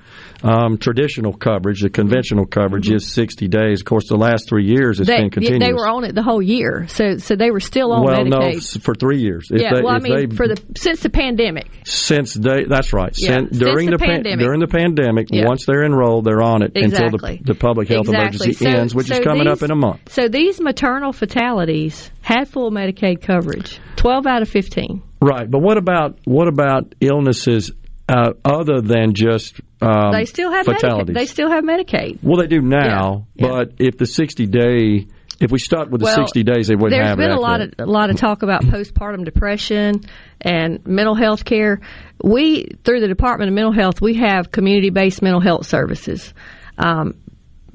um, traditional coverage, the conventional coverage mm-hmm. is 60 days. Of course, the last three years it's they, been continuous. They were on it the whole year, so so they were still on well, Medicaid. no, for three years. If yeah, they, well, I mean, they, for the since the pandemic. Since they, that's right. Yeah, since, during the, pandemic. during the pandemic, yeah. once they're enrolled, they're on it exactly. until the, the public health exactly. emergency so, ends, which so is coming these, up in a month. So these maternal fatalities had full Medicaid coverage, 12 out of 15. Right, but what about what about illnesses uh, other than just um, they still have fatalities. Medicaid. They still have Medicaid. Well, they do now, yeah, yeah. but if the sixty day, if we stuck with the well, sixty days, they wouldn't there's have been a lot of a lot of talk about (clears throat) postpartum depression and mental health care. We through the Department of Mental Health, we have community based mental health services. Um,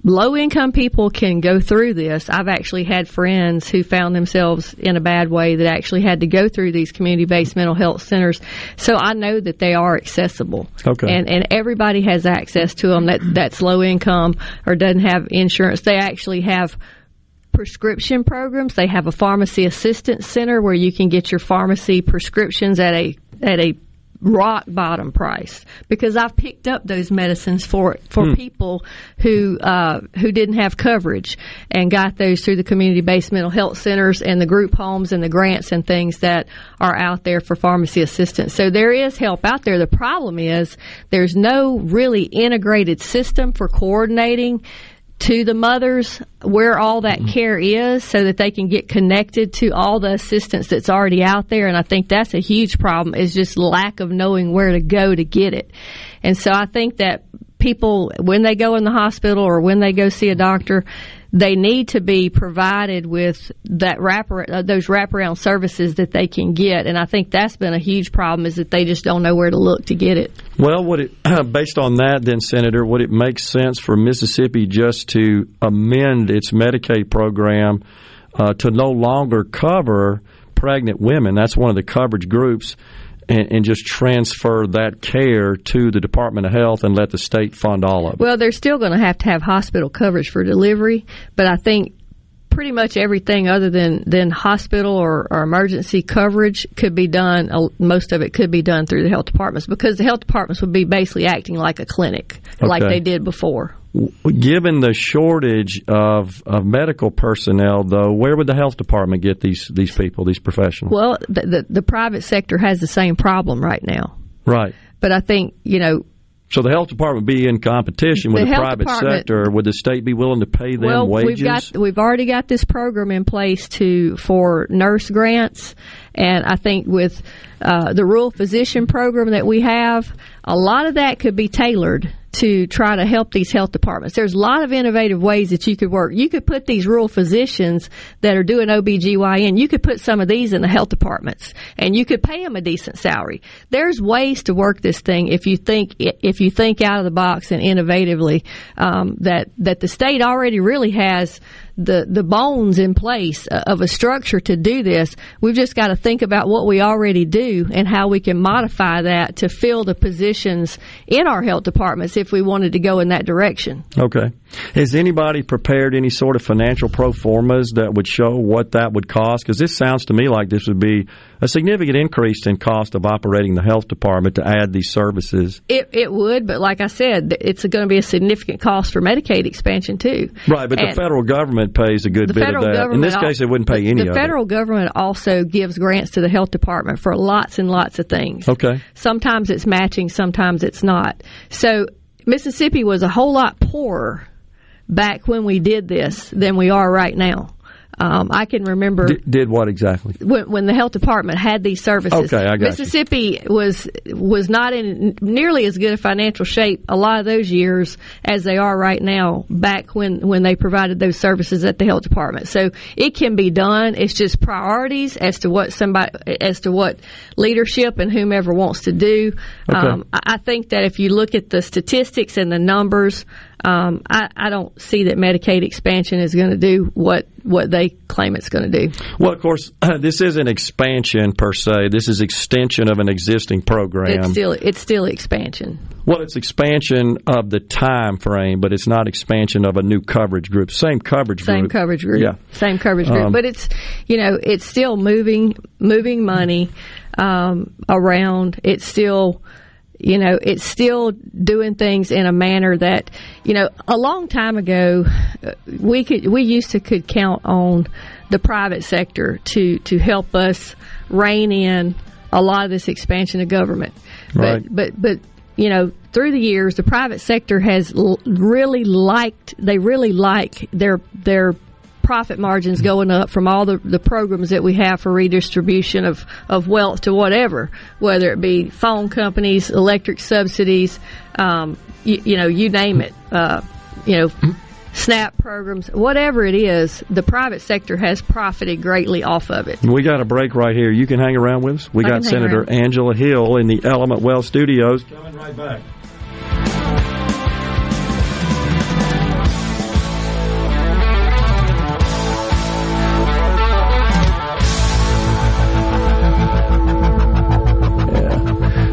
low income people can go through this. I've actually had friends who found themselves in a bad way that actually had to go through these community based mental health centers. So I know that they are accessible. Okay. And and everybody has access to them that that's low income or doesn't have insurance. They actually have prescription programs. They have a pharmacy assistance center where you can get your pharmacy prescriptions at a at a rock bottom price because I've picked up those medicines for for hmm. people who uh, who didn't have coverage and got those through the community based mental health centers and the group homes and the grants and things that are out there for pharmacy assistance. So there is help out there. The problem is there's no really integrated system for coordinating to the mothers where all that mm-hmm. care is so that they can get connected to all the assistance that's already out there and I think that's a huge problem is just lack of knowing where to go to get it. And so I think that people when they go in the hospital or when they go see a doctor they need to be provided with that wrapper uh, those wraparound services that they can get, and I think that's been a huge problem is that they just don't know where to look to get it. Well, would it (clears throat) based on that, then, Senator, would it make sense for Mississippi just to amend its Medicaid program uh, to no longer cover pregnant women? That's one of the coverage groups and, and, just transfer that care to the Department of Health and let the state fund all of it? Well, they're still going to have to have hospital coverage for delivery, but I think pretty much everything other than, than hospital or, or emergency coverage could be done, uh, most of it could be done through the health departments because the health departments would be basically acting like a clinic, okay. like they did before. Given the shortage of, of medical personnel, though, where would the health department get these these people, these professionals? Well, the, the, the private sector has the same problem right now. Right. But I think you know so the health department be in competition with the, the private sector. Would the state be willing to pay them well, wages? We've got we've already got this program in place to for nurse grants, and I think with uh, the rural physician program that we have, a lot of that could be tailored to try to help these health departments. There's a lot of innovative ways that you could work. You could put these rural physicians that are doing OBGYN, you could put some of these in the health departments and you could pay them a decent salary. There's ways to work this thing if you think if you think out of the box and innovatively um, that that the state already really has the the bones in place uh, of a structure to do this. We've just got to think about what we already do and how we can modify that to fill the positions in our health departments if we wanted to go in that direction. Okay. Has anybody prepared any sort of financial pro formas that would show what that would cost? Because this sounds to me like this would be a significant increase in cost of operating the health department to add these services. It, it would, but like I said, it's going to be a significant cost for Medicaid expansion too. Right, but and the federal government pays a good bit of that. In this case, it wouldn't pay any the of it. The federal government also gives grants to the health department for lots and lots of things. Okay. Sometimes it's matching, sometimes it's not. So Mississippi was a whole lot poorer back when we did this than we are right now. Um, I can remember did, did what exactly when, when, the health department had these services. Okay, I got Mississippi you. was was not in nearly as good a financial shape a lot of those years as they are right now. Back when when they provided those services at the health department, so it can be done. It's just priorities as to what somebody as to what leadership and whomever wants to do. Okay. Um, I think that if you look at the statistics and the numbers. Um, I, I, don't see that Medicaid expansion is going to do what what they claim it's going to do. Well, of course, uh, (clears throat) this isn't expansion per se. This is extension of an existing program. It's still it's still expansion. Well, it's expansion of the time frame, but it's not expansion of a new coverage group. Same coverage Same group. Same coverage group. Yeah. Same coverage group. Um, but it's you know it's still moving moving money um, around. It's still you know, it's still doing things in a manner that, you know, a long time ago, uh, we could we used to could count on the private sector to to help us rein in a lot of this expansion of government. Right. But but but you know, through the years, the private sector has l- really liked. They really like their their profit margins going up from all the, the programs that we have for redistribution of, of wealth to whatever, whether it be phone companies, electric subsidies, um, you, you, know, you name it, uh, you know, SNAP programs, whatever it is, the private sector has profited greatly off of it. We got a break right here. You can hang around with us. We I got Senator Angela Hill in the Element Wealth Studios. Coming right back.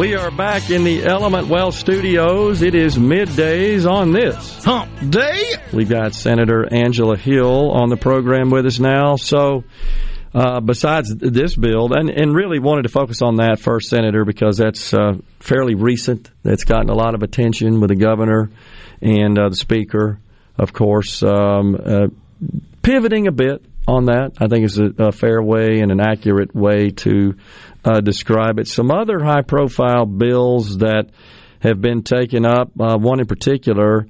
We are back in the Element Wealth studios. It is middays on this hump day. We've got Senator Angela Hill on the program with us now. So, uh, besides this bill, and, and really wanted to focus on that first, Senator, because that's uh, fairly recent. That's gotten a lot of attention with the governor and uh, the speaker, of course, um, uh, pivoting a bit on that. I think is a, a fair way and an accurate way to uh, describe it. Some other high profile bills that have been taken up, uh, one in particular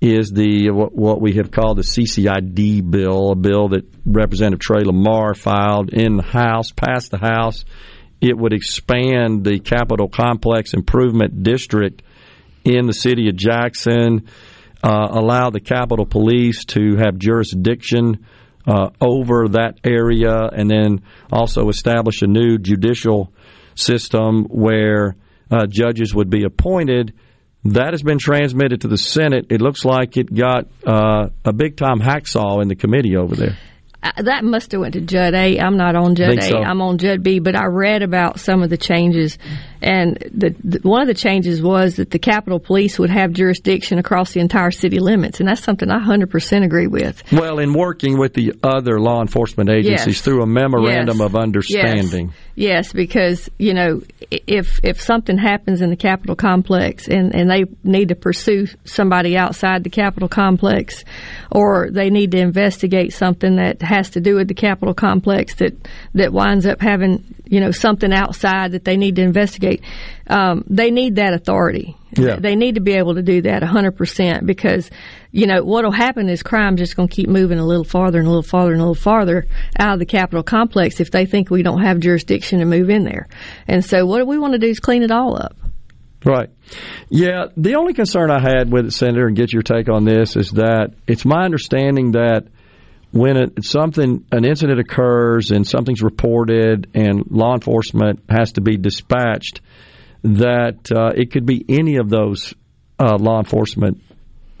is the what we have called the CCID bill, a bill that Representative Trey Lamar filed in the House, passed the House. It would expand the Capitol Complex Improvement District in the city of Jackson, uh, allow the Capitol Police to have jurisdiction uh, over that area, and then also establish a new judicial system where uh, judges would be appointed. That has been transmitted to the Senate. It looks like it got uh, a big time hacksaw in the committee over there. I, that must have went to Judd A. I'm not on Judd A. so. am on Judd B. But I read about some of the changes, and the, the, one of the changes was that the Capitol Police would have jurisdiction across the entire city limits, and that's something I 100% agree with. Well, in working with the other law enforcement agencies Yes. through a memorandum Yes. of understanding. Yes. Yes, because you know if if something happens in the Capitol complex and and they need to pursue somebody outside the Capitol complex, or they need to investigate something that has to do with the Capitol complex that that winds up having you know something outside that they need to investigate, um, they need that authority. Yeah. They need to be able to do that 100% because, you know, what will happen is crime just going to keep moving a little farther and a little farther and a little farther out of the Capitol complex if they think we don't have jurisdiction to move in there. And so what we want to do is clean it all up. Right. Yeah. The only concern I had with it, Senator, and get your take on this, is that it's my understanding that when something, an incident occurs and something's reported and law enforcement has to be dispatched, that uh, it could be any of those uh, law enforcement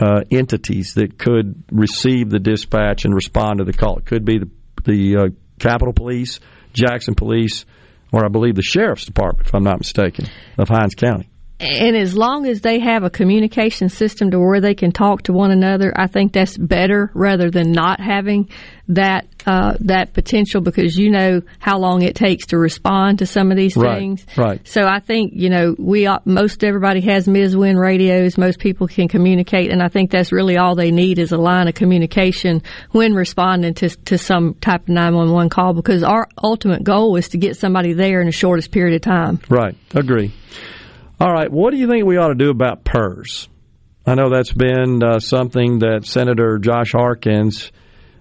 uh, entities that could receive the dispatch and respond to the call. It could be the, the uh, Capitol Police, Jackson Police, or I believe the Sheriff's Department, if I'm not mistaken, of Hinds County. And as long as they have a communication system to where they can talk to one another, I think that's better rather than not having that uh, that potential because you know how long it takes to respond to some of these Right, things. right. So I think you know we most everybody has MISWIN radios. Most people can communicate, and I think that's really all they need is a line of communication when responding to to some type of nine one one call. Because our ultimate goal is to get somebody there in the shortest period of time. Right. Agree. All right. What do you think we ought to do about PERS? I know that's been uh, something that Senator Josh Harkins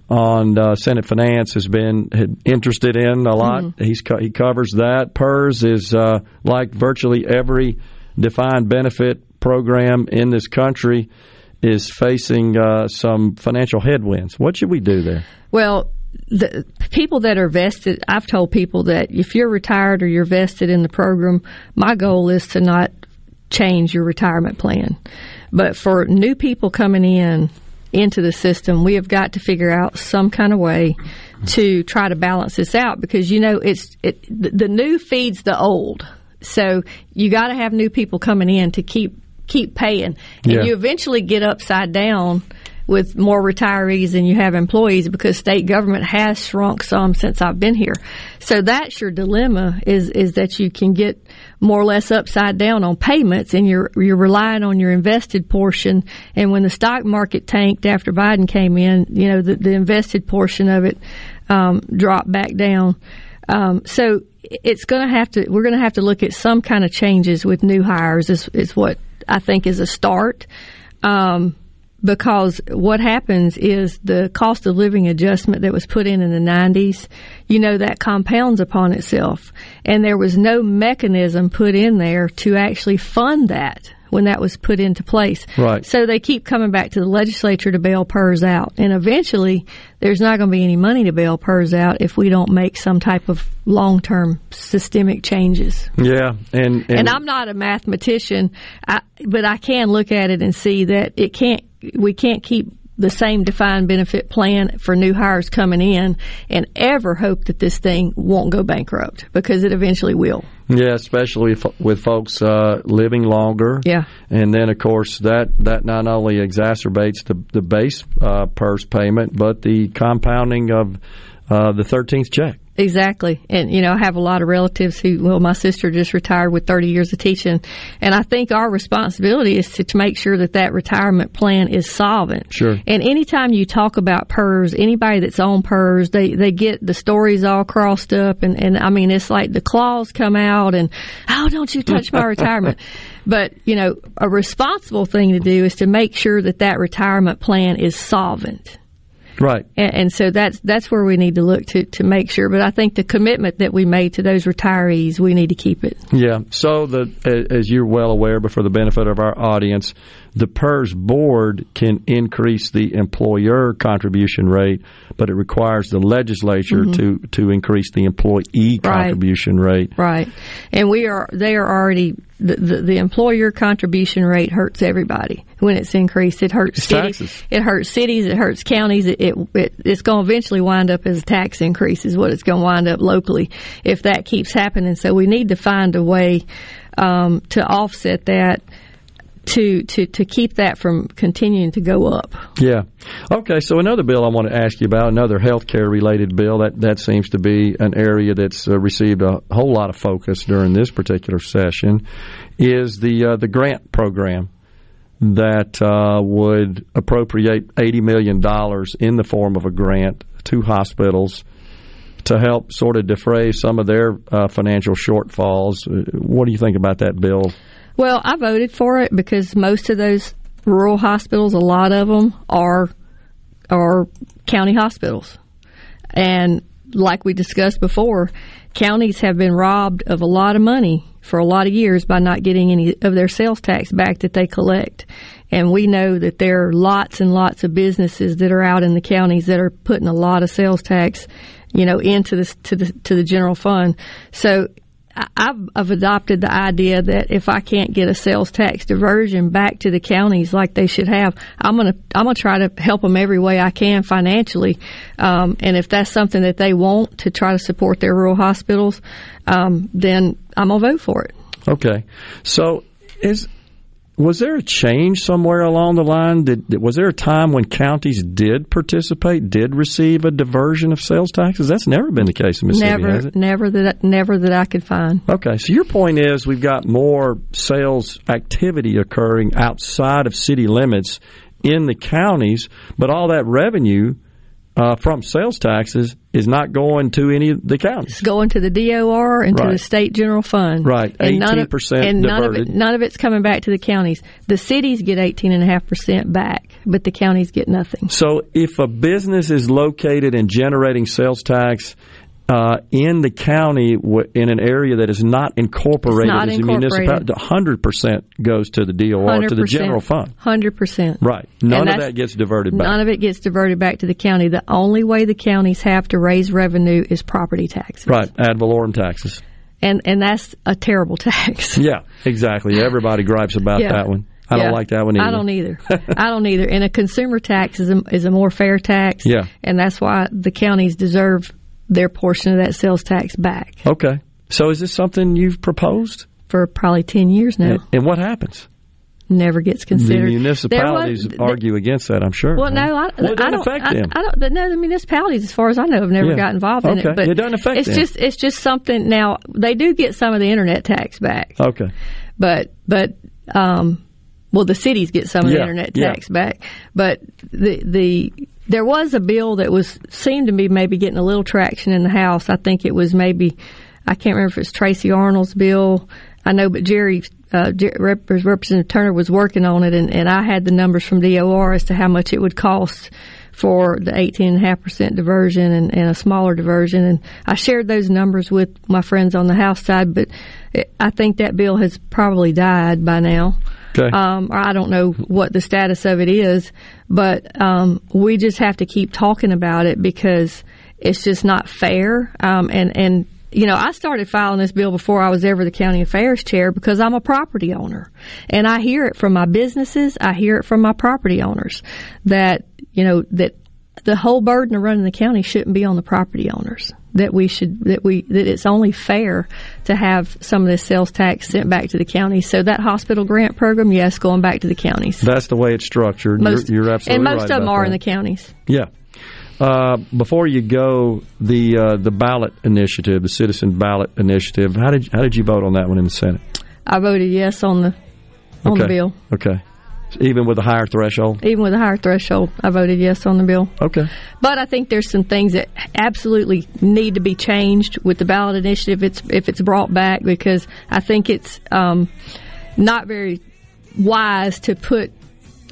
on uh, Senate Finance has been interested in a lot. He's co- he covers that. PERS is uh, like virtually every defined benefit program in this country is facing uh, some financial headwinds. What should we do there? Well, the people that are vested, I've told people that if you're retired or you're vested in the program, my goal is to not change your retirement plan. But for new people coming in into the system, we have got to figure out some kind of way to try to balance this out because you know it's it the new feeds the old. So you got to have new people coming in to keep keep paying, and Yeah. you eventually get upside down with more retirees than you have employees because state government has shrunk some since I've been here. So that's your dilemma is is that you can get more or less upside down on payments and you're you're relying on your invested portion and when the stock market tanked after Biden came in, you know, the, the invested portion of it um, dropped back down. Um, so it's going to have to we're going to have to look at some kind of changes with new hires is is what I think is a start. Um, because what happens is the cost of living adjustment that was put in in the 90s, you know, that compounds upon itself. And there was no mechanism put in there to actually fund that when that was put into place. Right. So they keep coming back to the legislature to bail PERS out. And eventually, there's not going to be any money to bail PERS out if we don't make some type of long term systemic changes. Yeah, and and, And I'm not a mathematician, I, but I can look at it and see that it can't. We can't keep the same defined benefit plan for new hires coming in and ever hope that this thing won't go bankrupt because it eventually will. Yeah, especially with folks uh, living longer. Yeah. and then of course that that not only exacerbates the the base uh, PERS payment, but the compounding of uh, the thirteenth check. Exactly. And, you know, I have a lot of relatives who, well, my sister just retired with 30 years of teaching. And I think our responsibility is to, to make sure that that retirement plan is solvent. Sure. And anytime you talk about PERS, anybody that's on PERS, they, they get the stories all crossed up. And, and I mean, it's like the claws come out and, oh, don't you touch my retirement. (laughs) But, you know, a responsible thing to do is to make sure that that retirement plan is solvent. Right. And, and so that's that's where we need to look to to make sure. But I think the commitment that we made to those retirees, we need to keep it. Yeah. So the as you're well aware, but for the benefit of our audience, the PERS board can increase the employer contribution rate, but it requires the legislature Mhm. to to increase the employee contribution rate. Right, and we are they are already the, the, the employer contribution rate hurts everybody when it's increased. It hurts It's cities. taxes. It hurts cities. It hurts counties. It, it, it it's going to eventually wind up as a tax increase. Is what it's going to wind up locally if that keeps happening. So we need to find a way um, to offset that. To, to, to keep that from continuing to go up. Yeah. Okay. So another bill I want to ask you about, another healthcare related bill that that seems to be an area that's uh, received a whole lot of focus during this particular session, is the uh, the grant program that uh, would appropriate eighty million dollars in the form of a grant to hospitals to help sort of defray some of their uh, financial shortfalls. Uh, What do you think about that bill? Well, I voted for it because most of those rural hospitals, a lot of them are are county hospitals, and like we discussed before, counties have been robbed of a lot of money for a lot of years by not getting any of their sales tax back that they collect. And we know that there are lots and lots of businesses that are out in the counties that are putting a lot of sales tax, you know, into the to the to the general fund. So I've, I've adopted the idea that if I can't get a sales tax diversion back to the counties like they should have, I'm gonna I'm gonna try to help them every way I can financially. Um, and if that's something that they want to try to support their rural hospitals, um, then I'm gonna vote for it. Okay, so is was there a change somewhere along the line? Did was there a time when counties did participate, did receive a diversion of sales taxes? That's never been the case in Mississippi, never, has it? never that never that I could find. Okay, so your point is we've got more sales activity occurring outside of city limits in the counties, but all that revenue uh, from sales taxes is not going to any of the counties. It's going to the DOR and to the state general fund. Right, And none of- 18% and none of, it, diverted. none of it's coming back to the counties. The cities get eighteen and a half percent back, but the counties get nothing. So if a business is located and generating sales tax uh, in the county w- in an area that is not incorporated not as a municipality, hundred percent goes to the DOR to the general fund. Hundred percent. Right. None of that gets diverted back. None of it gets diverted back to the county. The only way the counties have to raise revenue is property taxes. Right. Ad valorem taxes. And and that's a terrible (laughs) tax. Yeah, exactly. Everybody gripes about Yeah. that one. I Yeah. don't like that one either. I don't either. (laughs) I don't either. And a consumer tax is a, is a more fair tax. Yeah. And that's why the counties deserve their portion of that sales tax back Okay. So is this something you've proposed? for probably 10 years now. And, and what happens? Never gets considered. The municipalities was- argue against that, I'm sure. Well, no, I, Well, it doesn't I don't. affect I, them. I don't. No, the municipalities, as far as I know, have never Yeah. got involved in Okay. it. But It doesn't affect It's them. just. It's just something. Now they do get some of the internet tax back, Okay. but but um, well, the cities get some of the Yeah, internet yeah. tax back. But the the there was a bill that was seemed to be maybe getting a little traction in the House. I think it was maybe I can't remember if it's Tracy Arnold's bill. I know, but Jerry. Uh, Rep- Representative Turner was working on it, and, and I had the numbers from DOR as to how much it would cost for the 18.5% diversion and, and a smaller diversion. And I shared those numbers with my friends on the House side, but it, I think that bill has probably died by now. Okay. Um, or I don't know what the status of it is, but um, we just have to keep talking about it because it's just not fair. Um, and and you know, I started filing this bill before I was ever the county affairs chair because I'm a property owner, and I hear it from my businesses. I hear it from my property owners that you know that the whole burden of running the county shouldn't be on the property owners. That we should that we that it's only fair to have some of this sales tax sent back to the counties. So that hospital grant program, yes, going back to the counties. That's the way it's structured. Most, you're, you're absolutely and right most of them are in the counties. Yeah. Uh, before you go, the uh, the ballot initiative, the citizen ballot initiative. How did how did you vote on that one in the Senate? I voted yes on the on okay. the bill, Okay. Even with a higher threshold. even with a higher threshold. I voted yes on the bill. Okay. But I think there's some things that absolutely need to be changed with the ballot initiative. It's if it's brought back because I think it's um, not very wise to put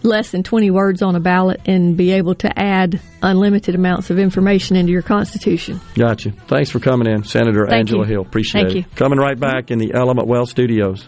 less than 20 words on a ballot and be able to add unlimited amounts of information into your constitution. Gotcha. Thanks for coming in, Senator Thank Angela you. Hill. Appreciate Thank it. you. Coming right back in the Element Wealth Studios.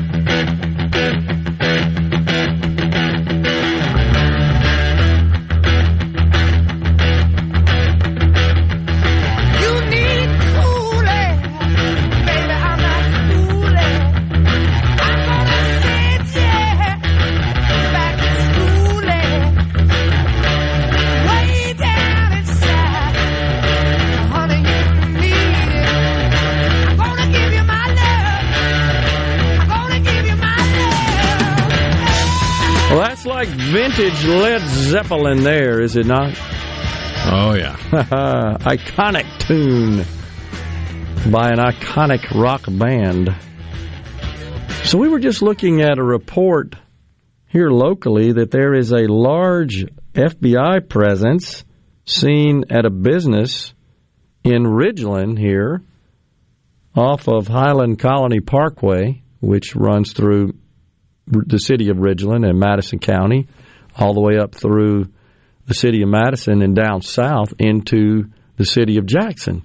Vintage Led Zeppelin there, is it not? Oh, yeah. (laughs) iconic tune by an iconic rock band. So we were just looking at a report here locally that there is a large FBI presence seen at a business in Ridgeland here off of Highland Colony Parkway, which runs through the city of Ridgeland and Madison County, all the way up through the city of Madison and down south into the city of Jackson.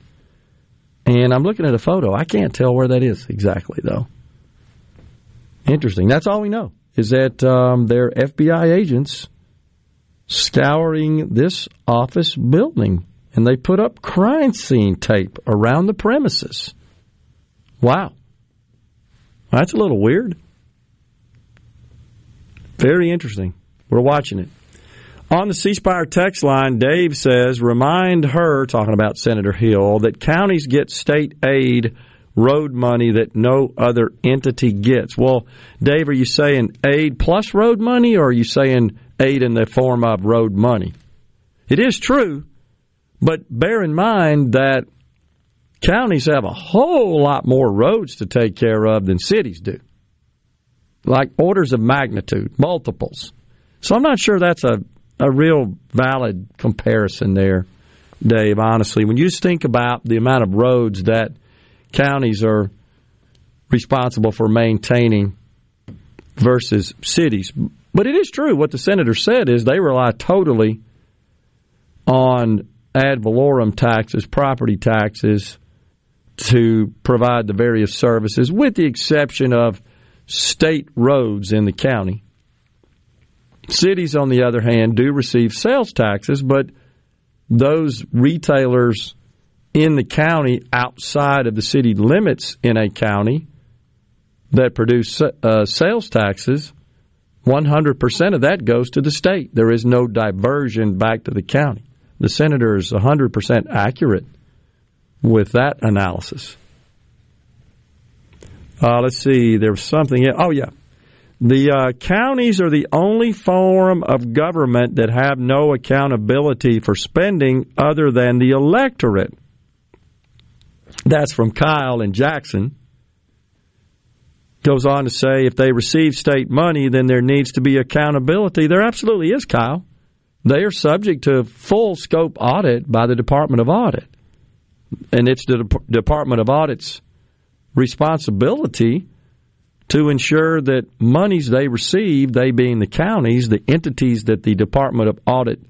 And I'm looking at a photo. I can't tell where that is exactly, though. Interesting. That's all we know is that um, they're FBI agents scouring this office building, and they put up crime scene tape around the premises. Wow. That's a little weird. Very interesting. We're watching it. On the C text line, Dave says, remind her, talking about Senator Hill, that counties get state aid road money that no other entity gets. Well, Dave, are you saying aid plus road money, or are you saying aid in the form of road money? It is true, but bear in mind that counties have a whole lot more roads to take care of than cities do. Like orders of magnitude, multiples. So I'm not sure that's a a real valid comparison there, Dave, honestly. When you think about the amount of roads that counties are responsible for maintaining versus cities. But it is true. What the senator said is they rely totally on ad valorem taxes, property taxes, to provide the various services, with the exception of state roads in the county. Cities, on the other hand, do receive sales taxes, but those retailers in the county outside of the city limits in a county that produce uh, sales taxes, 100% of that goes to the state. There is no diversion back to the county. The senator is 100% accurate with that analysis. Uh, let's see, there was something. Oh, yeah. The uh, counties are the only form of government that have no accountability for spending other than the electorate. That's from Kyle and Jackson. Goes on to say if they receive state money, then there needs to be accountability. There absolutely is, Kyle. They are subject to full scope audit by the Department of Audit. And it's the De- Department of Audit's responsibility to ensure that monies they receive, they being the counties, the entities that the Department of Audit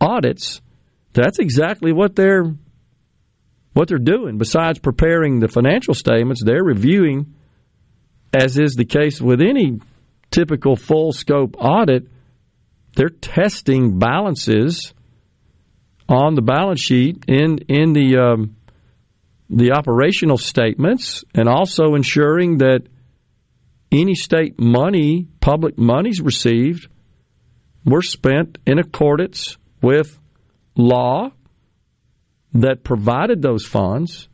audits, that's exactly what they're what they're doing. Besides preparing the financial statements, they're reviewing, as is the case with any typical full scope audit, they're testing balances on the balance sheet in in the um, the operational statements, and also ensuring that any state money, public monies received, were spent in accordance with law that provided those funds,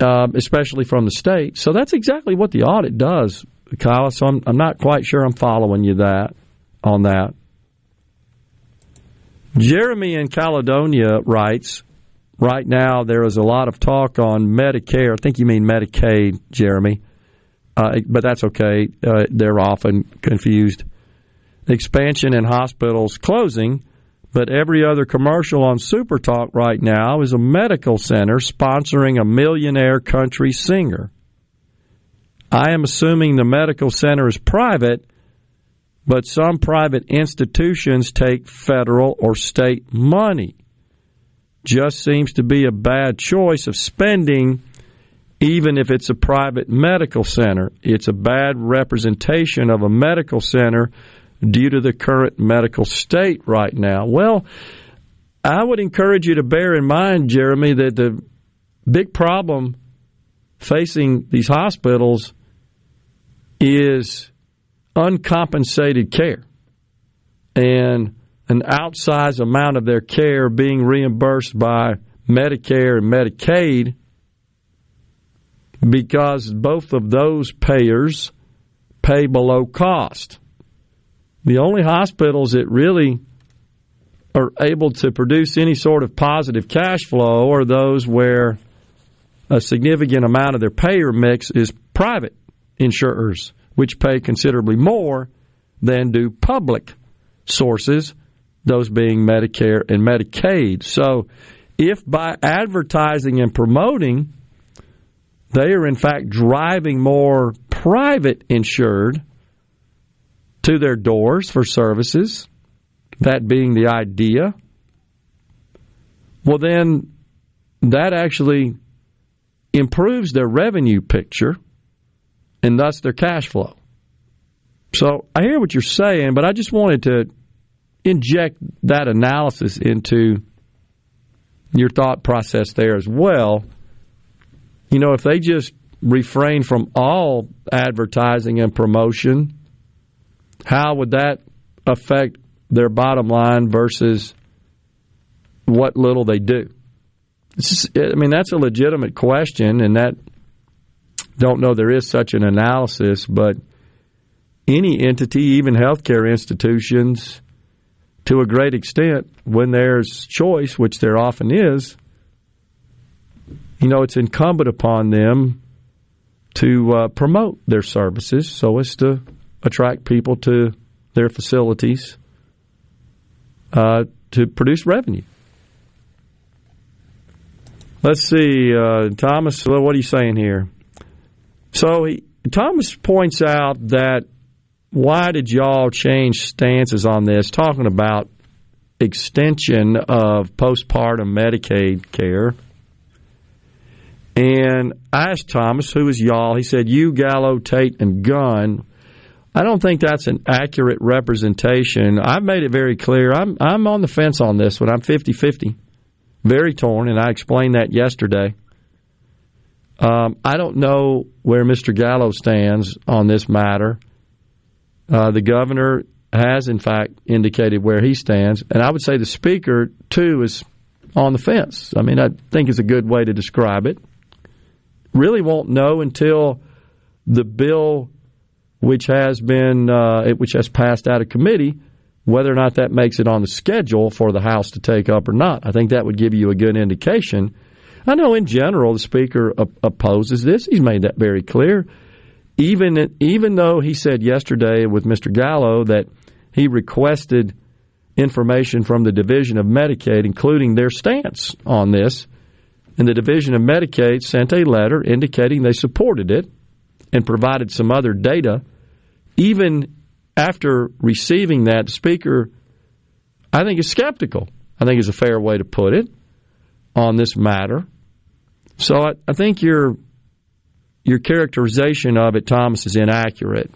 uh, especially from the state. So that's exactly what the audit does, Kyle. So I'm, I'm not quite sure I'm following you that on that. Jeremy in Caledonia writes, right now there is a lot of talk on Medicare. I think you mean Medicaid, Jeremy uh, but that's okay. Uh, they're often confused. Expansion in hospitals closing, but every other commercial on Super Talk right now is a medical center sponsoring a millionaire country singer. I am assuming the medical center is private, but some private institutions take federal or state money. Just seems to be a bad choice of spending, even if it's a private medical center. It's a bad representation of a medical center due to the current medical state right now. Well, I would encourage you to bear in mind, Jeremy, that the big problem facing these hospitals is uncompensated care and an outsized amount of their care being reimbursed by Medicare and Medicaid because both of those payers pay below cost. The only hospitals that really are able to produce any sort of positive cash flow are those where a significant amount of their payer mix is private insurers, which pay considerably more than do public sources, those being Medicare and Medicaid. So, if by advertising and promoting, they are in fact driving more private insured to their doors for services, that being the idea, well, then that actually improves their revenue picture and thus their cash flow. So I hear what you're saying, but I just wanted to inject that analysis into your thought process there as well. You know, if they just refrain from all advertising and promotion, how would that affect their bottom line versus what little they do? Just, I mean, that's a legitimate question, and that don't know there is such an analysis, but any entity, even healthcare institutions, to a great extent, when there's choice, which there often is, you know, it's incumbent upon them to uh, promote their services so as to attract people to their facilities uh, to produce revenue. Let's see, uh, Thomas, what are you saying here? So he, Thomas points out that why did y'all change stances on this, talking about extension of postpartum Medicaid care? And I asked Thomas, who is y'all? He said, you, Gallo, Tate, and Gunn. I don't think that's an accurate representation. I've made it very clear. I'm, I'm on the fence on this one. I'm 50 50 very torn, and I explained that yesterday. Um, I don't know where Mr. Gallo stands on this matter. Uh, the governor has, in fact, indicated where he stands, and I would say the speaker too is on the fence. I mean, I think is a good way to describe it. Really won't know until the bill, which has been uh, which has passed out of committee, whether or not that makes it on the schedule for the House to take up or not. I think that would give you a good indication. I know in general the Speaker op- opposes this. He's made that very clear. Even even though he said yesterday with Mr. Gallo that he requested information from the Division of Medicaid, including their stance on this, and the Division of Medicaid sent a letter indicating they supported it and provided some other data. Even after receiving that, Speaker, I think, is skeptical. I think is a fair way to put it on this matter. So I, I think your your characterization of it, Thomas, is inaccurate.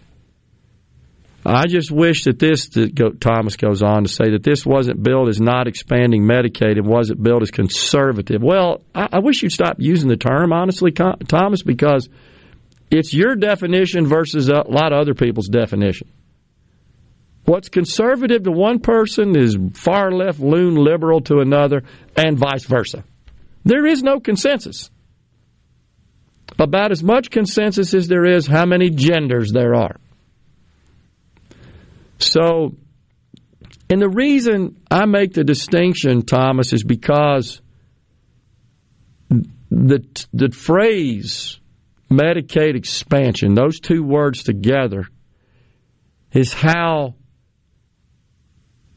I just wish that this, that Thomas goes on to say that this wasn't billed as not expanding Medicaid, it wasn't billed as conservative. Well, I, I wish you'd stop using the term, honestly, Thomas, because it's your definition versus a lot of other people's definition. What's conservative to one person is far left loon liberal to another, and vice versa. There is no consensus. About as much consensus as there is how many genders there are. So, and the reason I make the distinction, Thomas, is because the the phrase Medicaid expansion, those two words together, is how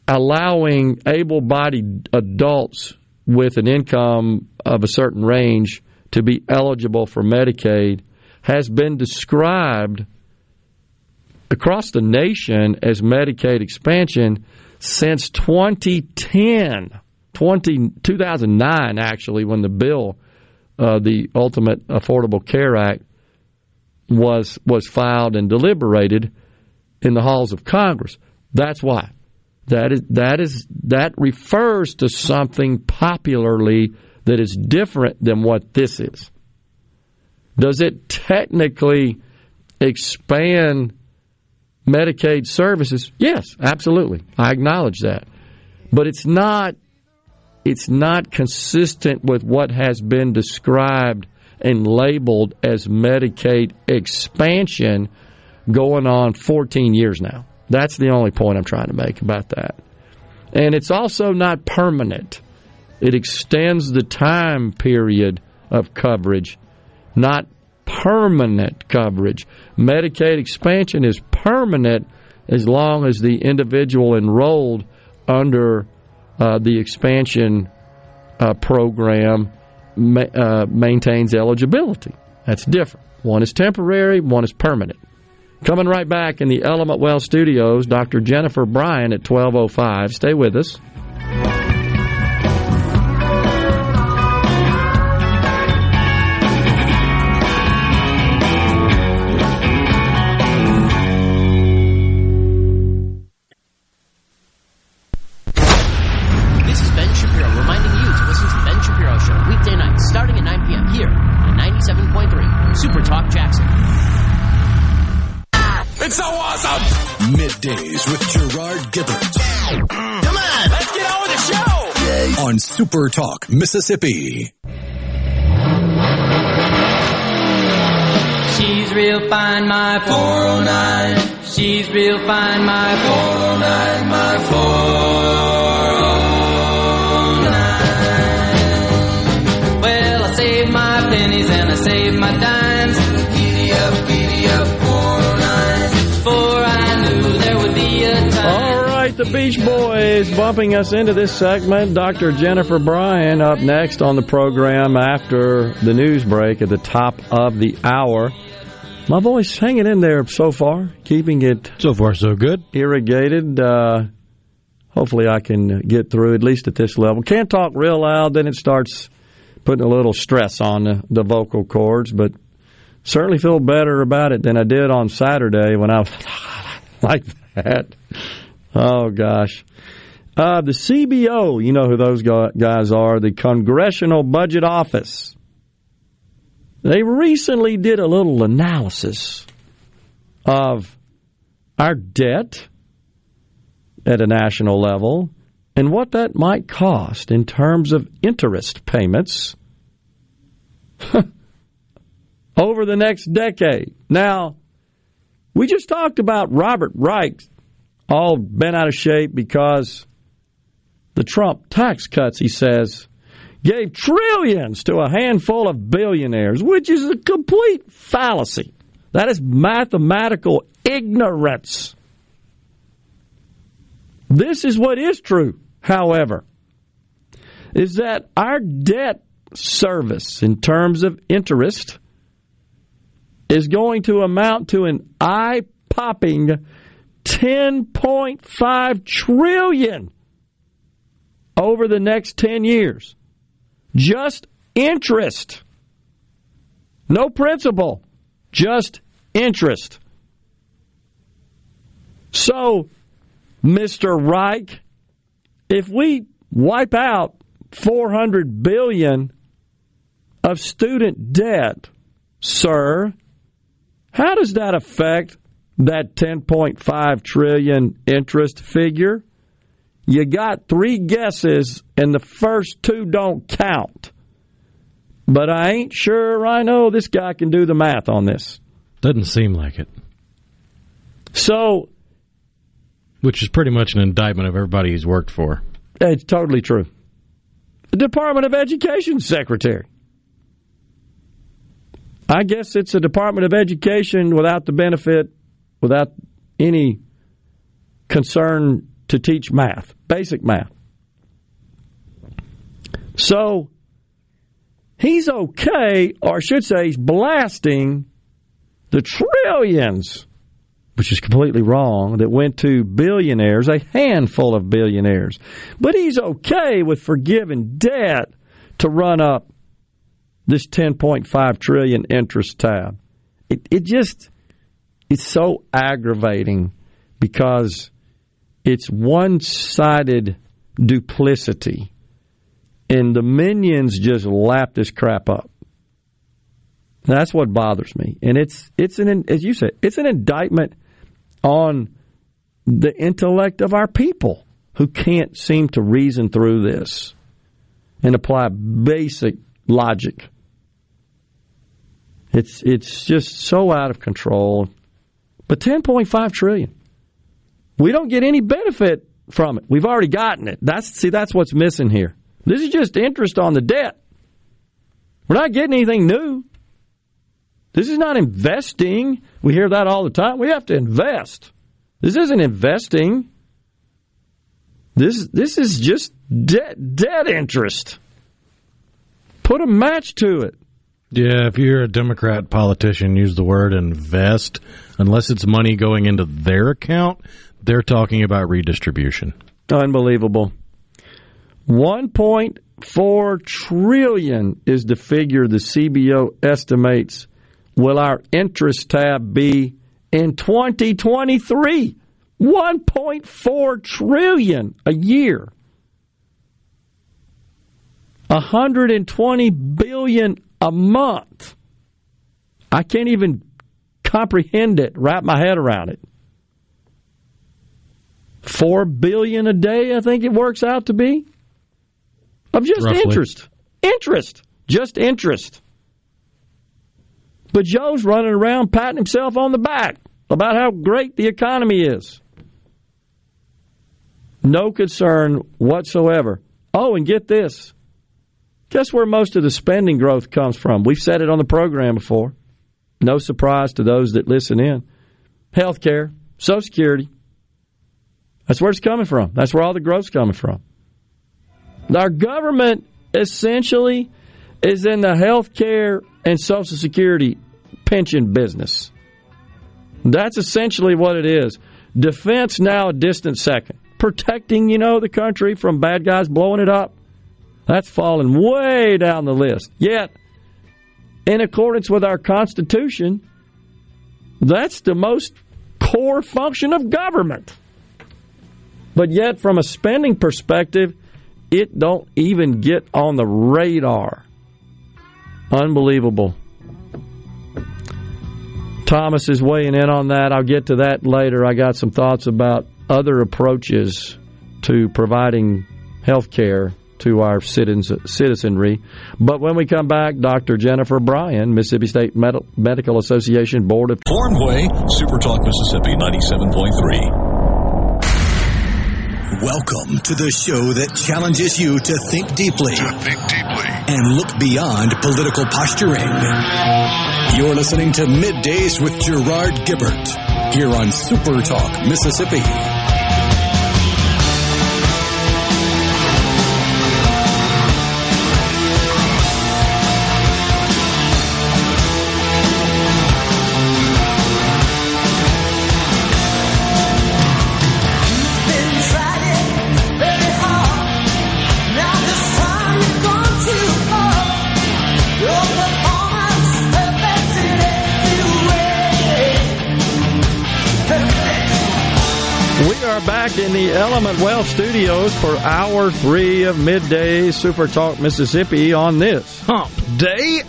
allowing able bodied adults with an income of a certain range to be eligible for Medicaid has been described across the nation as Medicaid expansion since 2010, 20, 2009 actually, when the bill, uh, the Ultimate Affordable Care Act, was was filed and deliberated in the halls of Congress. That's why. That is that is that refers to something popularly that is different than what this is. Does it technically expand Medicaid services? Yes, absolutely. I acknowledge that. But it's not it's not consistent with what has been described and labeled as Medicaid expansion going on 14 years now. That's the only point I'm trying to make about that. And it's also not permanent. It extends the time period of coverage, not permanent coverage. Medicaid expansion is permanent as long as the individual enrolled under uh, the expansion uh, program ma- uh, maintains eligibility. That's different. One is temporary, one is permanent. Coming right back in the Element Wealth studios, Dr. Jennifer Bryan at 1205. Stay with us. Middays with Gerard Gibert. Come on, let's get on with the show. On Super Talk, Mississippi. She's real fine, my 409. She's real fine, my 409, my 409. The Beach Boys bumping us into this segment. Dr. Jennifer Bryan up next on the program after the news break at the top of the hour. My voice hanging in there so far, keeping it so far so good, irrigated. Uh, hopefully, I can get through at least at this level. Can't talk real loud, then it starts putting a little stress on the, the vocal cords, but certainly feel better about it than I did on Saturday when I was (laughs) like that. Oh gosh. Uh, the CBO, you know who those guys are, the Congressional Budget Office. They recently did a little analysis of our debt at a national level and what that might cost in terms of interest payments (laughs) over the next decade. Now, we just talked about Robert Reich all bent out of shape because the Trump tax cuts, he says, gave trillions to a handful of billionaires, which is a complete fallacy. That is mathematical ignorance. This is what is true, however, is that our debt service in terms of interest is going to amount to an eye popping 10.5 trillion over the next 10 years. Just interest. No principal, just interest. So, Mr. Reich, if we wipe out 400 billion of student debt, sir, how does that affect that 10.5 trillion interest figure? You got three guesses, and the first two don't count. But I ain't sure I know this guy can do the math on this. Doesn't seem like it. So, which is pretty much an indictment of everybody he's worked for. It's totally true. The Department of Education secretary. I guess it's a Department of Education without the benefit, without any concern to teach math, basic math. So he's okay, or I should say, he's blasting the trillions which is completely wrong, that went to billionaires, a handful of billionaires. But he's okay with forgiving debt to run up this 10.5 trillion interest tab. It, it just it's so aggravating because it's one-sided duplicity and the minions just lap this crap up. That's what bothers me, and it's it's an as you said, it's an indictment on the intellect of our people who can't seem to reason through this and apply basic logic. It's it's just so out of control. But 10.5 trillion. We don't get any benefit from it. We've already gotten it. That's see that's what's missing here. This is just interest on the debt. We're not getting anything new. This is not investing. We hear that all the time. We have to invest. This isn't investing. This this is just debt debt interest. Put a match to it. Yeah, if you're a Democrat politician, use the word invest. Unless it's money going into their account, they're talking about redistribution. Unbelievable. 1.4 trillion is the figure the CBO estimates will our interest tab be in 2023. 1.4 trillion a year. 120 billion a month. I can't even comprehend it, wrap my head around it. 4 billion a day I think it works out to be of just Roughly. interest. Interest, just interest. But Joe's running around patting himself on the back about how great the economy is. No concern whatsoever. Oh, and get this. Guess where most of the spending growth comes from? We've said it on the program before. No surprise to those that listen in. Healthcare, Social Security. That's where it's coming from. That's where all the growth's coming from. Our government essentially is in the health care and Social Security pension business. That's essentially what it is. Defense now a distant second. Protecting, you know, the country from bad guys blowing it up. That's fallen way down the list. Yet, in accordance with our Constitution, that's the most core function of government. But yet, from a spending perspective, it don't even get on the radar. Unbelievable. Thomas is weighing in on that. I'll get to that later. I got some thoughts about other approaches to providing health care to our citizens, citizenry. But when we come back, Dr. Jennifer Bryan, Mississippi State Med- Medical Association Board of Hornway, Supertalk, Mississippi 97.3. Welcome to the show that challenges you to think deeply, to think deeply, and look beyond political posturing. You're listening to Middays with Gerard Gibert here on Super Talk, Mississippi. Back in the Element Wealth Studios for hour three of midday Super Talk Mississippi on this hump day.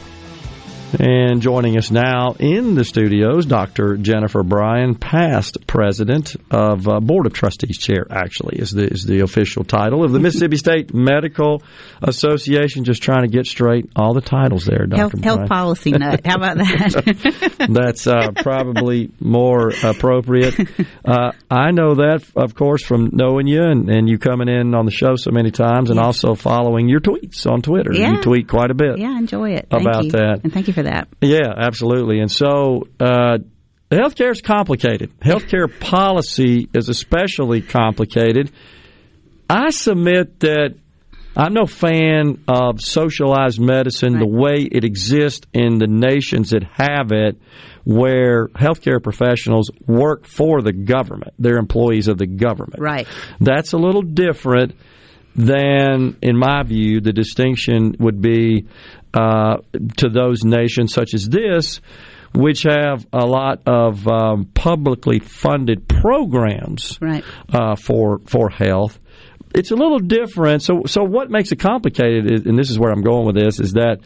And joining us now in the studios, Dr. Jennifer Bryan, past president of uh, Board of Trustees chair, actually, is the, is the official title of the (laughs) Mississippi State Medical Association. Just trying to get straight all the titles there, Dr. Health, health policy nut. How about that? (laughs) (laughs) That's uh, probably more appropriate. Uh, I know that, of course, from knowing you and, and you coming in on the show so many times, and also following your tweets on Twitter. Yeah. You tweet quite a bit. yeah, I enjoy it. Thank About you. that. And thank you for that. Yeah, absolutely. And so, uh, healthcare is complicated. Healthcare (laughs) policy is especially complicated. I submit that I'm no fan of socialized medicine the way it exists in the nations that have it, where healthcare professionals work for the government. They're employees of the government. Right. That's a little different than, in my view, the distinction would be uh, to those nations such as this, which have a lot of um, publicly funded programs Right. uh, for for health. It's a little different. So, so what makes it complicated, is, and this is where I'm going with this, is that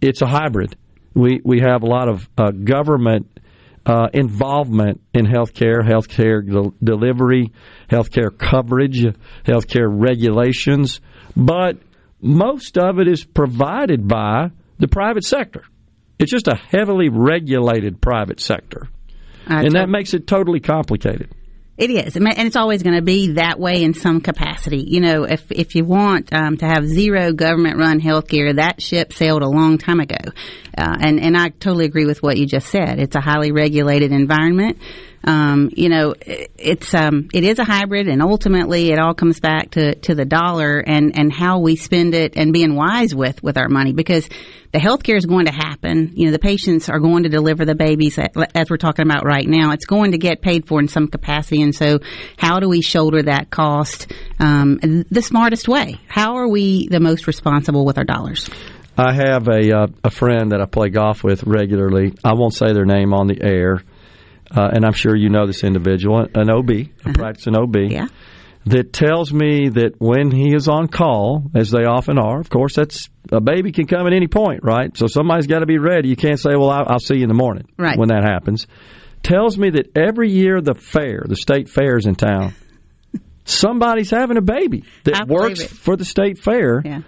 it's a hybrid. We we have a lot of uh, government uh, involvement in healthcare, healthcare del- delivery, healthcare coverage, healthcare regulations, but most of it is provided by the private sector. It's just a heavily regulated private sector, I and that makes it totally complicated. It is, and it's always going to be that way in some capacity. You know, if if you want um, to have zero government-run healthcare, that ship sailed a long time ago. Uh, and and I totally agree with what you just said. It's a highly regulated environment. Um, you know, it- it's um, it is a hybrid, and ultimately, it all comes back to, to the dollar and, and how we spend it, and being wise with with our money because the healthcare is going to happen. You know, the patients are going to deliver the babies as we're talking about right now. It's going to get paid for in some capacity, and so how do we shoulder that cost um, the smartest way? How are we the most responsible with our dollars? I have a uh, a friend that I play golf with regularly. I won't say their name on the air, uh, and I'm sure you know this individual, an OB, a practicing OB, Yeah. that tells me that when he is on call, as they often are, of course, that's a baby can come at any point, right? So somebody's got to be ready. You can't say, "Well, I'll, I'll see you in the morning," Right. when that happens. Tells me that every year the fair, the state fairs in town, (laughs) somebody's having a baby that I works for the state fair Yeah.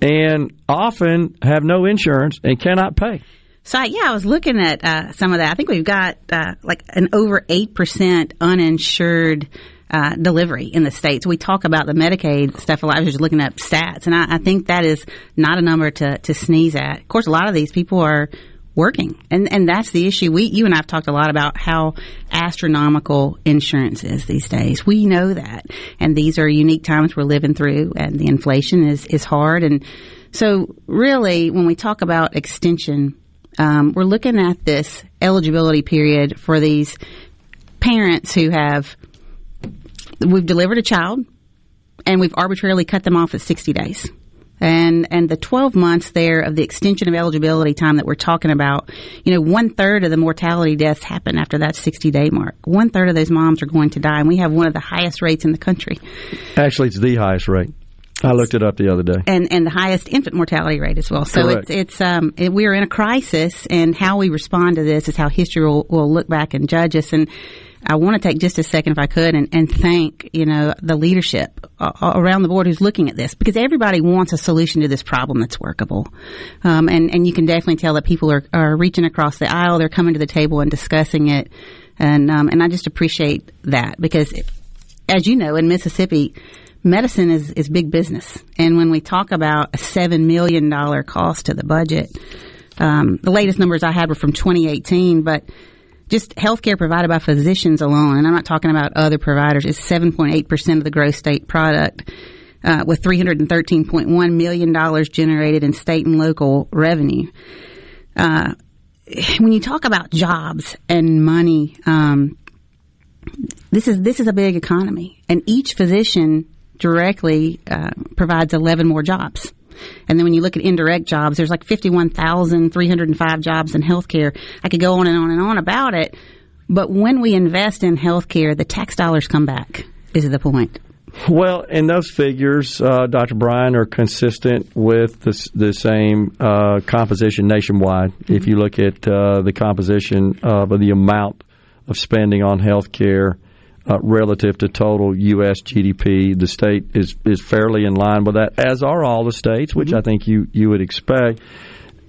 and often have no insurance and cannot pay. So yeah, I was looking at uh, some of that. I think we've got uh, like an over eight percent uninsured uh, delivery in the states. We talk about the Medicaid stuff a lot. I was just looking up stats, and I, I think that is not a number to, to sneeze at. Of course, a lot of these people are working, and and that's the issue. We you and I've talked a lot about how astronomical insurance is these days. We know that, and these are unique times we're living through, and the inflation is is hard, and so really when we talk about extension um, we're looking at this eligibility period for these parents who have we've delivered a child and we've arbitrarily cut them off at 60 days. And and the 12 months there of the extension of eligibility time that we're talking about you know one third of the mortality deaths happen after that 60 day mark. One third of those moms are going to die and we have one of the highest rates in the country. Actually, it's the highest rate. I looked it up the other day. and and the highest infant mortality rate as well. So Correct. it's it's um it, we are in a crisis, and how we respond to this is how history will, will look back and judge us. And I want to take just a second, if I could, and, and thank you know the leadership uh, around the board who's looking at this because everybody wants a solution to this problem that's workable. Um, and and you can definitely tell that people are are reaching across the aisle. They're coming to the table and discussing it. And um, and I just appreciate that because as you know, in Mississippi, medicine is, is big business. And when we talk about a $7 million cost to the budget, um, the latest numbers I had were from 2018, but just healthcare provided by physicians alone, and I'm not talking about other providers, is 7.8% of the gross state product. Uh, with $313.1 million generated in state and local revenue. Uh, when you talk about jobs and money, um, this is this is a big economy, and each physician directly uh, provides 11 more jobs. And then when you look at indirect jobs, there's like 51,305 jobs in healthcare. I could go on and on and on about it. But when we invest in healthcare, the tax dollars come back, is the point. Well, and those figures, uh, Dr. Bryan, are consistent with the, the same uh, composition nationwide. If you look at uh, the composition of the amount of spending on health care uh, relative to total U.S. GDP, the state is, is fairly in line with that, as are all the states, which I think you, you would expect.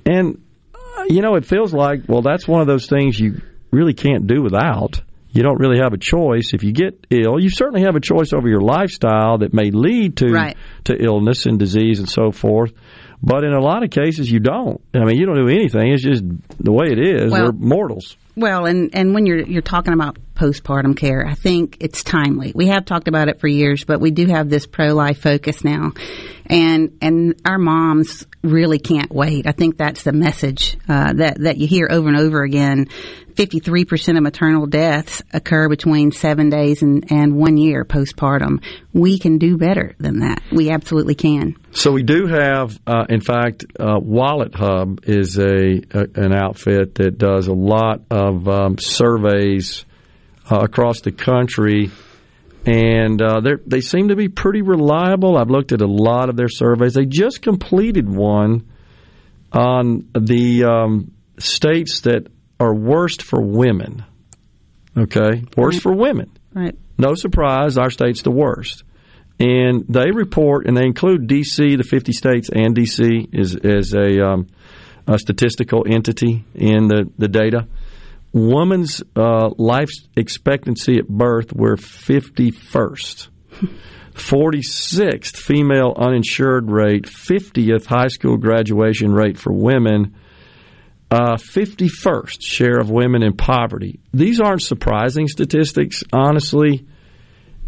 And, uh, you know, it feels like, well, that's one of those things you really can't do without. You don't really have a choice. If you get ill, you certainly have a choice over your lifestyle that may lead to Right. to illness and disease and so forth. But in a lot of cases, you don't. I mean, you don't do anything. It's just the way it is. Well- We're mortals. Well, and, and when you're you're talking about postpartum care, I think it's timely. We have talked about it for years, but we do have this pro life focus now, and and our moms really can't wait. I think that's the message uh, that that you hear over and over again. Fifty three percent of maternal deaths occur between seven days and, and one year postpartum. We can do better than that. We absolutely can. So we do have, uh, in fact, uh, WalletHub is a, a an outfit that does a lot of um, surveys uh, across the country, and uh, they they seem to be pretty reliable. I've looked at a lot of their surveys. They just completed one on the um, states that are worst for women. Okay, worst for women. Right. No surprise, our state's the worst. And they report, and they include D.C., the 50 states, and D.C. is as a, um, a statistical entity in the, the data. Woman's uh, life expectancy at birth, we're 51st. 46th (laughs) female uninsured rate, 50th high school graduation rate for women, uh, 51st share of women in poverty. These aren't surprising statistics, honestly.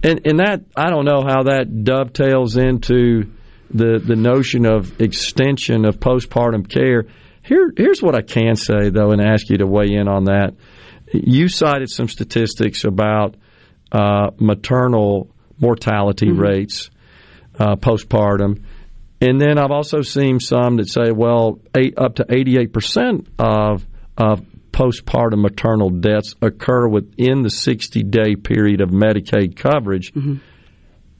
And, and that, I don't know how that dovetails into the, the notion of extension of postpartum care. Here, here's what I can say, though, and ask you to weigh in on that. You cited some statistics about uh, maternal mortality rates uh, postpartum. And then I've also seen some that say, well, eight, up to 88% of, of postpartum maternal deaths occur within the 60 day period of Medicaid coverage. Mm-hmm.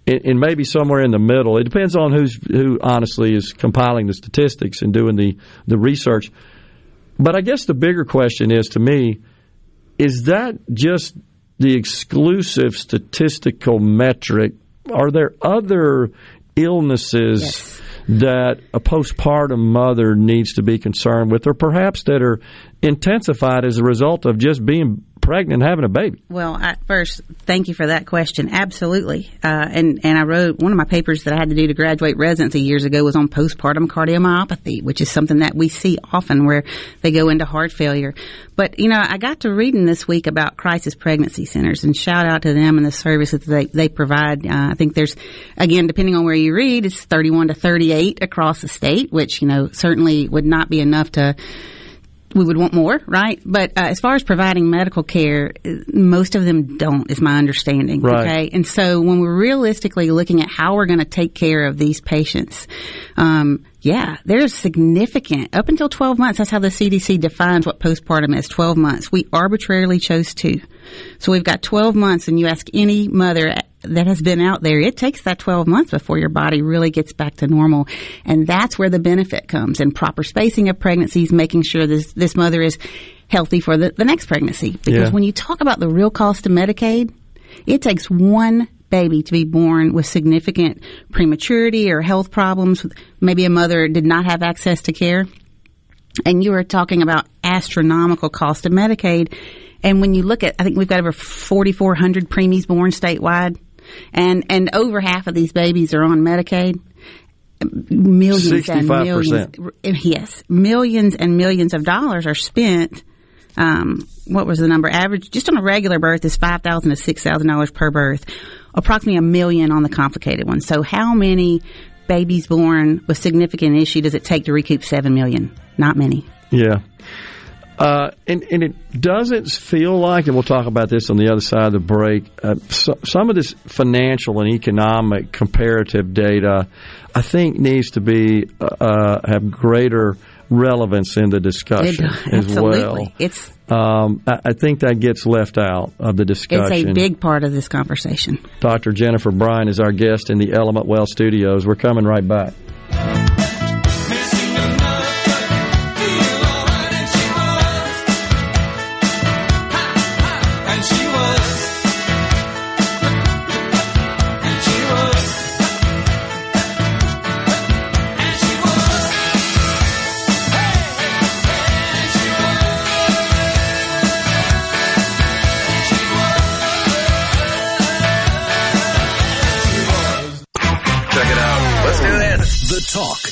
And, and maybe somewhere in the middle. It depends on who's who honestly is compiling the statistics and doing the, the research. But I guess the bigger question is to me, is that just the exclusive statistical metric? Are there other illnesses that a postpartum mother needs to be concerned with, or perhaps that are intensified as a result of just being pregnant having a baby? Well, I, first, thank you for that question. Absolutely, uh, and and I wrote one of my papers that I had to do to graduate residency years ago was on postpartum cardiomyopathy, which is something that we see often where they go into heart failure. But you know, I got to reading this week about crisis pregnancy centers, and shout out to them and the services that they they provide. Uh, I think there's again, depending on where you read, it's 31 to 38 across the state, which you know certainly would not be enough to we would want more, right? But uh, as far as providing medical care, uh, most of them don't, is my understanding. Right. Okay, and so when we're realistically looking at how we're going to take care of these patients, um, yeah, there's significant up until 12 months. That's how the CDC defines what postpartum is. 12 months. We arbitrarily chose two, so we've got 12 months. And you ask any mother that has been out there, it takes that 12 months before your body really gets back to normal. And that's where the benefit comes in proper spacing of pregnancies, making sure this, this mother is healthy for the, the next pregnancy. Because Yeah. when you talk about the real cost of Medicaid, it takes one baby to be born with significant prematurity or health problems. Maybe a mother did not have access to care. And you were talking about astronomical cost of Medicaid. And when you look at, I think we've got over 4,400 preemies born statewide. And, and over half of these babies are on Medicaid. Millions and 65%. millions. Yes. Millions and millions of dollars are spent um, what was the number? Average, just on a regular birth, is five thousand to six thousand dollars per birth. Approximately a million on the complicated one. So, how many babies born with significant issue does it take to recoup seven million? Not many. Yeah. Uh, and, and it doesn't feel like, and we'll talk about this on the other side of the break, uh, so, some of this financial and economic comparative data, I think, needs to be uh, uh, have greater relevance in the discussion It- as absolutely. well. It's Um, I, I think that gets left out of the discussion. it's a big part of this conversation. Dr. Jennifer Bryan is our guest in the Element Wealth studios. We're coming right back.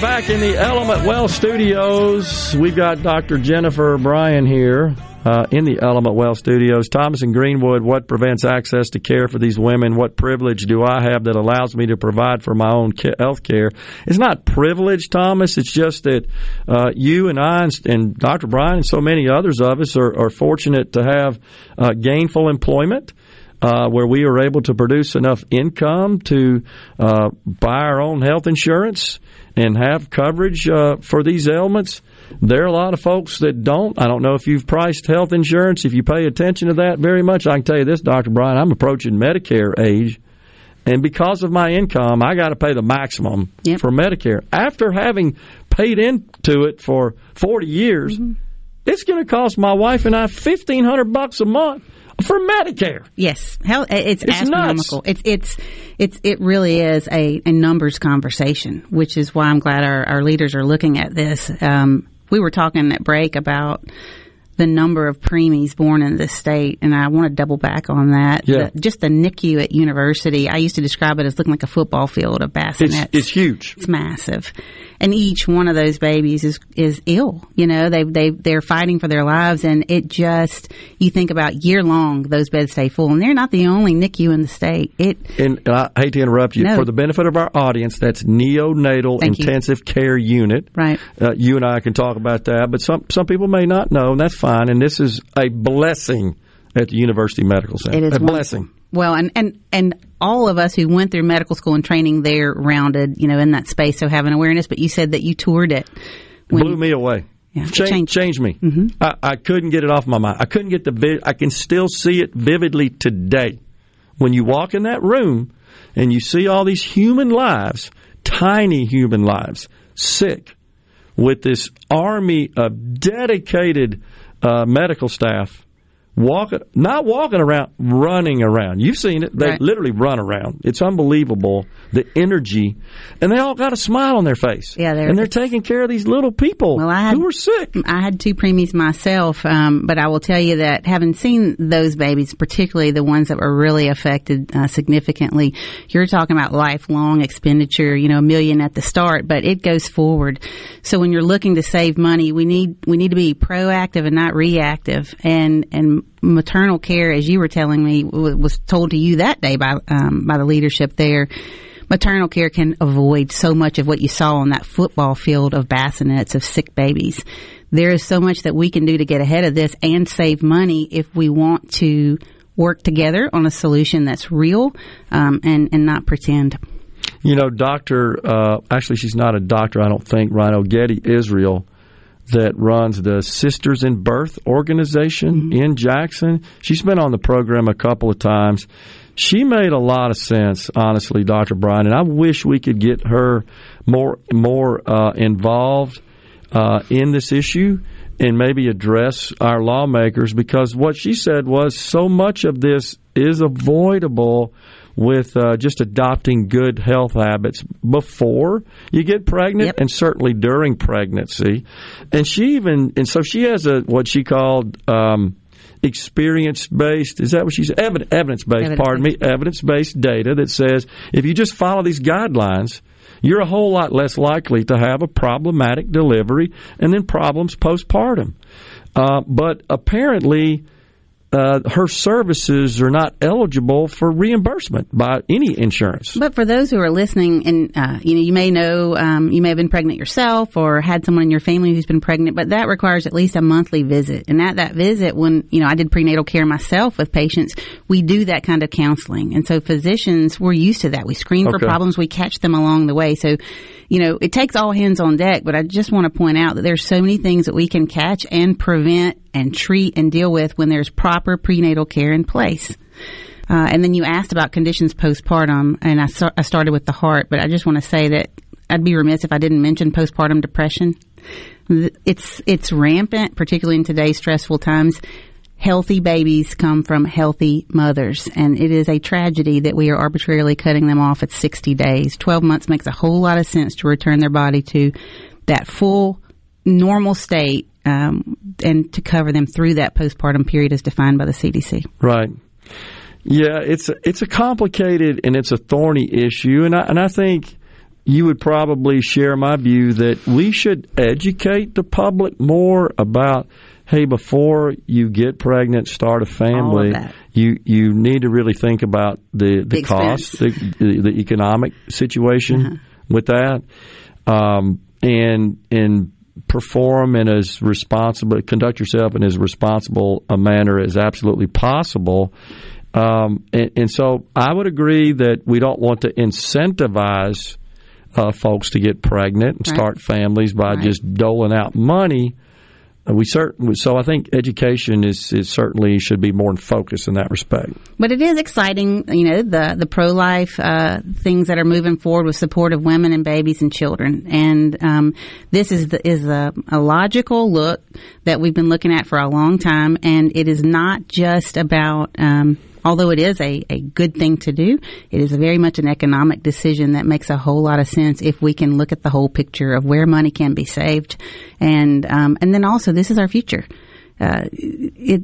Back in the Element Wealth studios. We've got Dr. Jennifer Bryan here uh, in the Element Wealth studios. Thomas and Greenwood, what prevents access to care for these women? What privilege do I have that allows me to provide for my own health care? It's not privilege, Thomas. It's just that uh, you and I and, and Dr. Bryan and so many others of us are, are fortunate to have uh, gainful employment uh, where we are able to produce enough income to uh, buy our own health insurance and have coverage uh, for these ailments. There are a lot of folks that don't. I don't know if you've priced health insurance, if you pay attention to that very much. I can tell you this, Dr. Bryan, I'm approaching Medicare age. And because of my income, I got to pay the maximum for Medicare. After having paid into it for 40 years, it's going to cost my wife and I 1500 bucks a month for Medicare. Yes, hell, it's, It's astronomical. It's it's it's it really is a, a numbers conversation, which is why I'm glad our, our leaders are looking at this. Um, we were talking at break about the number of preemies born in this state, and I want to double back on that. Yeah. The- just the NICU at university, I used to describe it as looking like a football field of bassinets. It's, it's huge. It's massive, and each one of those babies is is ill. You know, they they they're fighting for their lives, and it just you think about year long those beds stay full, and they're not the only NICU in the state. It And I hate to interrupt you. No. For the benefit of our audience, that's neonatal Thank you. intensive care unit. Right. Uh, you and I can talk about that, but some some people may not know, and that's fine. And this is a blessing at the University Medical Center. It is a wonderful. blessing. Well, and, and, and all of us who went through medical school and training there rounded, you know, in that space, so have an awareness. But you said that you toured it. when- Blew me away. Yeah, Change, changed. changed me. I, I couldn't get it off my mind. I couldn't get the. Vi- I can still see it vividly today. When you walk in that room and you see all these human lives, tiny human lives, sick, with this army of dedicated uh, medical staff walking, not walking around, running around. You've seen it. They Right. literally run around. It's unbelievable the energy, and they all got a smile on their face. Yeah, they're- and they're taking care of these little people Well, I had, who were sick. I had two preemies myself, um, but I will tell you that having seen those babies, particularly the ones that were really affected uh, significantly, you're talking about lifelong expenditure. You know, a million at the start, but it goes forward. So when you're looking to save money, we need we need to be proactive and not reactive. And and maternal care, as you were telling me, was told to you that day by um, by the leadership there maternal care can avoid so much of what you saw on that football field of bassinets of sick babies. There is so much that we can do to get ahead of this and save money if we want to work together on a solution that's real um, and and not pretend. You know, Doctor. Uh, actually, she's not a doctor. I don't think. Rhino Getty Israel, that runs the Sisters in Birth organization in Jackson. She's been on the program a couple of times. She made a lot of sense, honestly, Doctor Bryan, and I wish we could get her more more uh, involved uh, in this issue and maybe address our lawmakers because what she said was so much of this is avoidable with uh, just adopting good health habits before you get pregnant and certainly during pregnancy. And she even and so she has a what she called um, experience based is that what she said? Evidence evidence based pardon me evidence based data that says if you just follow these guidelines you're a whole lot less likely to have a problematic delivery and then problems postpartum. Uh, but apparently uh, her services are not eligible for reimbursement by any insurance. But for those who are listening, and uh, you know, you may know, um, you may have been pregnant yourself or had someone in your family who's been pregnant, but that requires at least a monthly visit. And at that visit, when you know, I did prenatal care myself with patients, we do that kind of counseling, and so physicians we're used to that. We screen for problems, we catch them along the way. So. You know, it takes all hands on deck, but I just want to point out that there's so many things that we can catch and prevent and treat and deal with when there's proper prenatal care in place. Uh, and then you asked about conditions postpartum, and I, sta- I started with the heart, but I just want to say that I'd be remiss if I didn't mention postpartum depression. It's it's rampant, particularly in today's stressful times. Healthy babies come from healthy mothers, and it is a tragedy that we are arbitrarily cutting them off at 60 days. 12 months makes a whole lot of sense to return their body to that full normal state um, and to cover them through that postpartum period as defined by the CDC. Right. Yeah, it's a, it's a complicated and it's a thorny issue, and I, and I think you would probably share my view that we should educate the public more about. Hey, before you get pregnant, start a family. You you need to really think about the the The cost, the, the, the economic situation with that, um, and and perform in as responsible, conduct yourself in as responsible a manner as absolutely possible. Um, and, and so I would agree that we don't want to incentivize uh, folks to get pregnant and Right. start families by Right. just doling out money. Uh, We certain so I think education is, is certainly should be more in focus in that respect. But it is exciting, you know, the the pro life uh, things that are moving forward with support of women and babies and children, and um, this is the, is a, a logical look that we've been looking at for a long time, and it is not just about. Um, Although it is a, a good thing to do, it is very much an economic decision that makes a whole lot of sense if we can look at the whole picture of where money can be saved, and um, and then also this is our future. Uh, it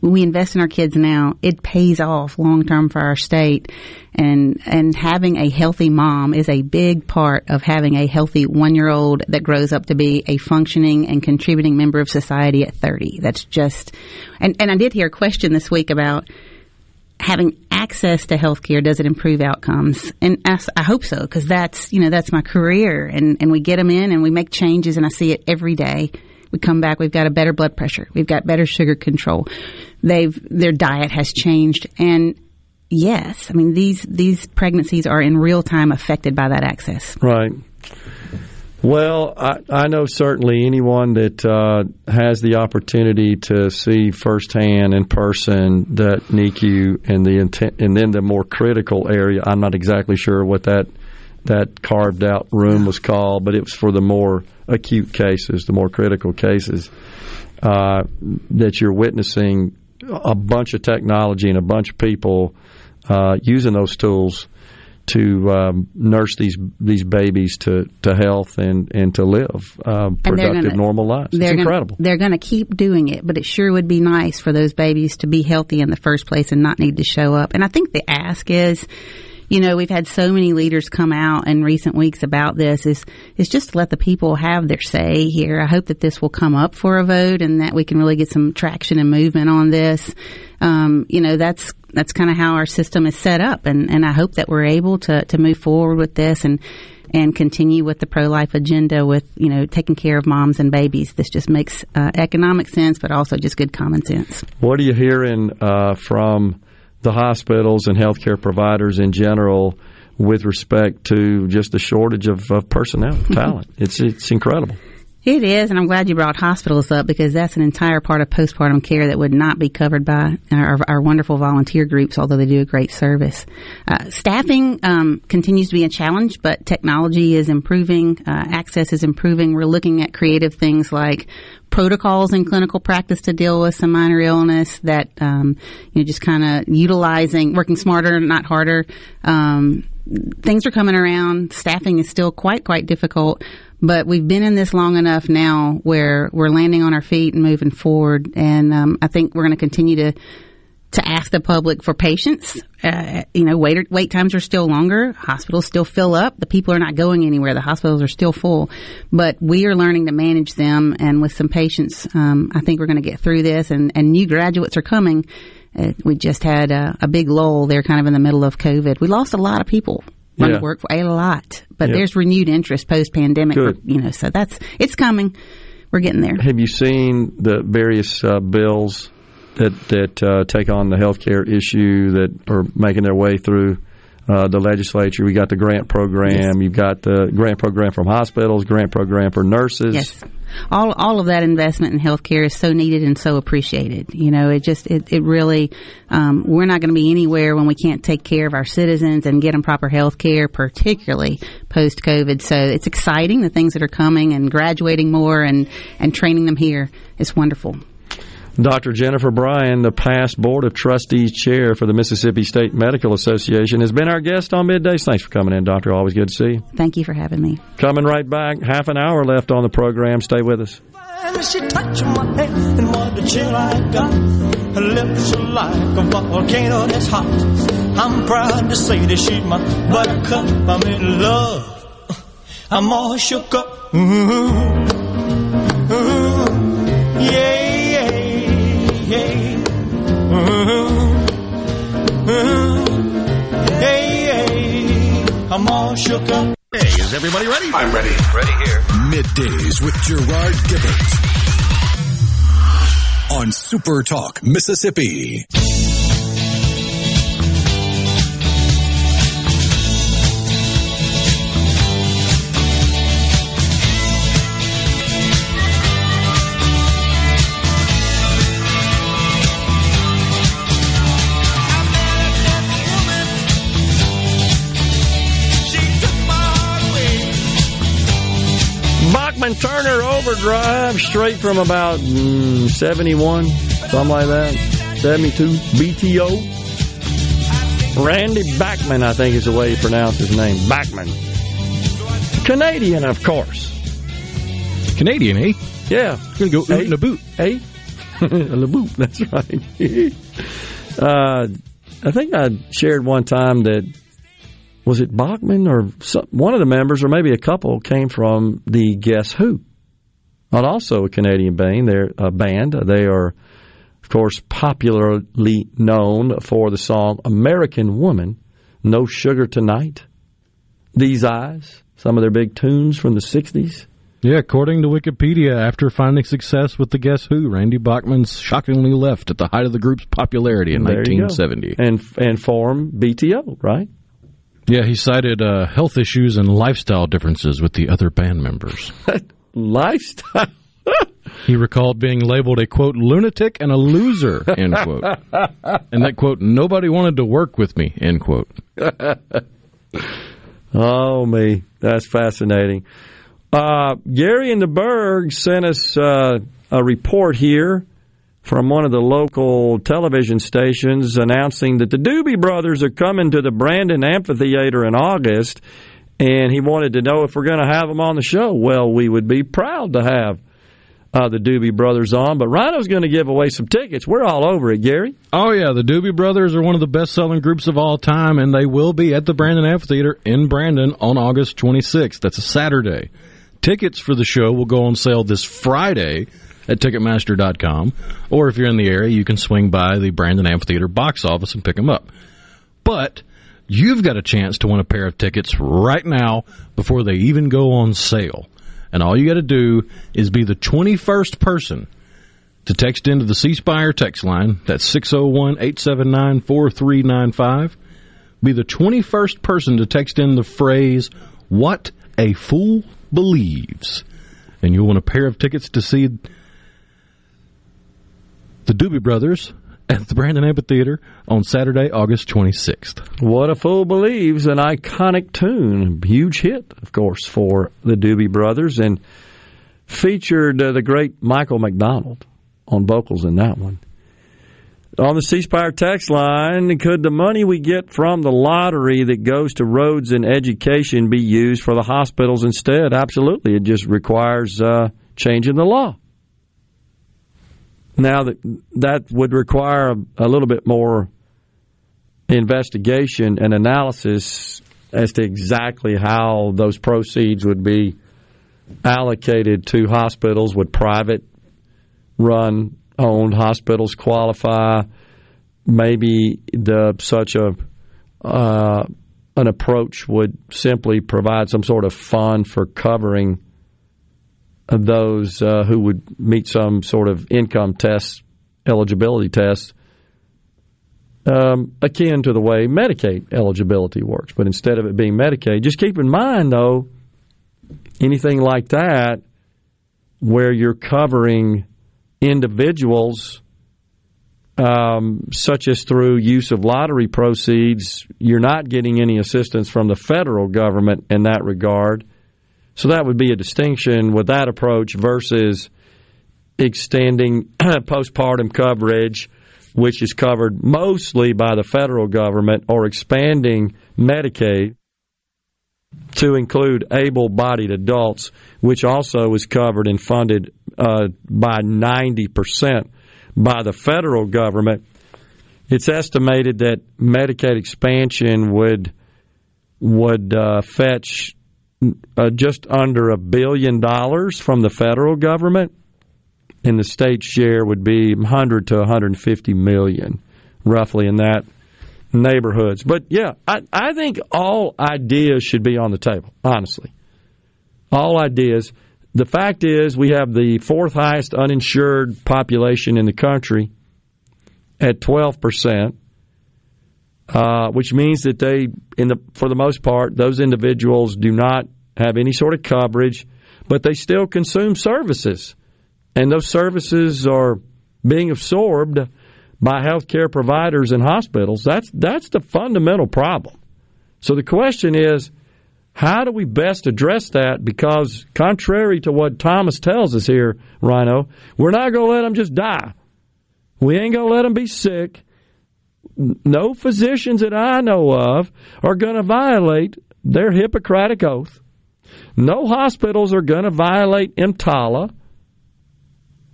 we invest in our kids now, it pays off long term for our state. And, and having a healthy mom is a big part of having a healthy one year old that grows up to be a functioning and contributing member of society at 30. That's just, and, and I did hear a question this week about having access to health care does it improve outcomes. And I, I hope so because that's you know that's my career. And and we get them in and we make changes and i see it every day. We come back we've got a better blood pressure. We've got better sugar control. They've their diet has changed. And yes i mean these these pregnancies are in real time affected by that access. Right. Well, I, I know certainly anyone that uh, has the opportunity to see firsthand in person that NICU and the intent, and then the more critical area. I'm not exactly sure what that that carved out room was called, but it was for the more acute cases, the more critical cases uh, that you're witnessing a bunch of technology and a bunch of people uh, using those tools to um, nurse these these babies to, to health and, and to live uh, productive, gonna- normal lives. It's they're gonna- incredible. they're going to keep doing it, but it sure would be nice for those babies to be healthy in the first place and not need to show up. And I think the ask is, you know, we've had so many leaders come out in recent weeks about this is is just to let the people have their say here. I hope that this will come up for a vote and that we can really get some traction and movement on this. Um, you know, that's that's kind of how our system is set up, and and I hope that we're able to to move forward with this and and continue with the pro life agenda with you know taking care of moms and babies. This just makes uh, economic sense, but also just good common sense. What are you hearing uh, from the hospitals and healthcare providers in general with respect to just the shortage of, of personnel, talent? It's it's incredible. It is, and I'm glad you brought hospitals up because that's an entire part of postpartum care that would not be covered by our, our wonderful volunteer groups, although they do a great service. Uh, staffing um, continues to be a challenge, but technology is improving, uh, access is improving. We're looking at creative things like protocols in clinical practice to deal with some minor illness that um, you know just kind of utilizing working smarter not harder um, things are coming around staffing is still quite quite difficult but we've been in this long enough now where we're landing on our feet and moving forward and um, I think we're going to continue to to ask the public for patience. Uh, you know, wait wait times are still longer. Hospitals still fill up. The people are not going anywhere. The hospitals are still full, but we are learning to manage them. And with some patience, um, I think we're going to get through this. And, and new graduates are coming. Uh, we just had a, a big lull there, kind of in the middle of COVID. We lost a lot of people Yeah. work, a lot, but Yeah. there's renewed interest post pandemic. You know, so that's it's coming. We're getting there. Have you seen the various uh, bills that that uh, take on the healthcare issue that are making their way through uh, the legislature? We got the grant program. You've got the grant program from hospitals, grant program for nurses. Yes. All all of that investment in healthcare is so needed and so appreciated. You know, it just it, it really um, we're not going to be anywhere when we can't take care of our citizens and get them proper health care, particularly post COVID. So it's exciting the things that are coming and graduating more and and training them here. It's wonderful. Dr. Jennifer Bryan, the past Board of Trustees chair for the Mississippi State Medical Association, has been our guest on Middays. Thanks for coming in, Doctor. Always good to see you. Thank you for having me. Coming right back. Half an hour left on the program. Stay with us. She touched my head, and what a chill I got. Her lips are like a volcano that's hot. I'm proud to say that she's my buttercup. I'm in love. I'm all shook up. Ooh, ooh, yeah, yeah, I'm all shook up. Hey, is everybody ready? I'm ready. Ready here. Middays with Gerard Gibert on Super Talk, Mississippi. Turner Overdrive, straight from about mm, 71, something like that. 72, BTO. Randy Bachman, I think is the way you pronounce his name. Bachman. Canadian, of course. Canadian, eh? Yeah. Gonna go in a boot. Eh? (laughs) a boot, that's right. (laughs) uh, I think I shared one time that was it Bachman or some, one of the members, or maybe a couple, came from the Guess Who, not also a Canadian band. They're a band. They are, of course, popularly known for the song "American Woman," "No Sugar Tonight," "These Eyes," some of their big tunes from the '60s. Yeah, according to Wikipedia, after finding success with the Guess Who, Randy Bachman shockingly left at the height of the group's popularity in There 1970. and and form BTO, right? Yeah, he cited uh, health issues and lifestyle differences with the other band members. (laughs) Lifestyle. (laughs) He recalled being labeled a quote lunatic and a loser end quote, (laughs) and that quote nobody wanted to work with me end quote. Oh me, that's fascinating. Uh, Gary and the Berg sent us uh, a report here from one of the local television stations announcing that the Doobie Brothers are coming to the Brandon Amphitheater in August, and he wanted to know if we're going to have them on the show. Well, we would be proud to have uh, the Doobie Brothers on, but Rhino's going to give away some tickets. We're all over it, Gary. Oh yeah, the Doobie Brothers are one of the best-selling groups of all time, and they will be at the Brandon Amphitheater in Brandon on August 26th. That's a Saturday. Tickets for the show will go on sale this Friday at Ticketmaster.com, or if you're in the area, you can swing by the Brandon Amphitheater box office and pick them up. But you've got a chance to win a pair of tickets right now before they even go on sale. And all you got to do is be the 21st person to text into the C Spire text line. That's 601 879 4395. Be the 21st person to text in the phrase, What a Fool Believes. And you'll win a pair of tickets to see the Doobie Brothers at the Brandon Amphitheater on Saturday, August 26th. What a Fool Believes, an iconic tune, huge hit, of course, for the Doobie Brothers, and featured uh, the great Michael McDonald on vocals in that one. On the C Spire text line, could the money we get from the lottery that goes to roads and education be used for the hospitals instead? Absolutely. It just requires uh, changing the law. Now that that would require a, a little bit more investigation and analysis as to exactly how those proceeds would be allocated to hospitals. Would private run owned hospitals qualify? Maybe the such a uh, an approach would simply provide some sort of fund for covering those uh, who would meet some sort of income test, eligibility test, um, akin to the way Medicaid eligibility works. But instead of it being Medicaid, just keep in mind, though, anything like that where you're covering individuals um, such as through use of lottery proceeds, you're not getting any assistance from the federal government in that regard. So that would be a distinction with that approach versus extending (clears throat) postpartum coverage, which is covered mostly by the federal government, or expanding Medicaid to include able bodied adults, which also is covered and funded uh, by 90% by the federal government. It's estimated that Medicaid expansion would would uh, fetch uh, just under a billion dollars from the federal government, and the state share would be 100 to 150 million, roughly in that neighborhoods. But yeah, I, I think all ideas should be on the table, honestly. All ideas. The fact is, we have the fourth highest uninsured population in the country at 12%, uh, which means that they, in the, for the most part, those individuals do not have any sort of coverage, but they still consume services. And those services are being absorbed by healthcare providers and hospitals. That's that's the fundamental problem. So the question is, how do we best address that? Because contrary to what Thomas tells us here, Rhino, we're not going to let them just die. We ain't going to let them be sick. No physicians that I know of are going to violate their Hippocratic oath. No hospitals are going to violate EMTALA,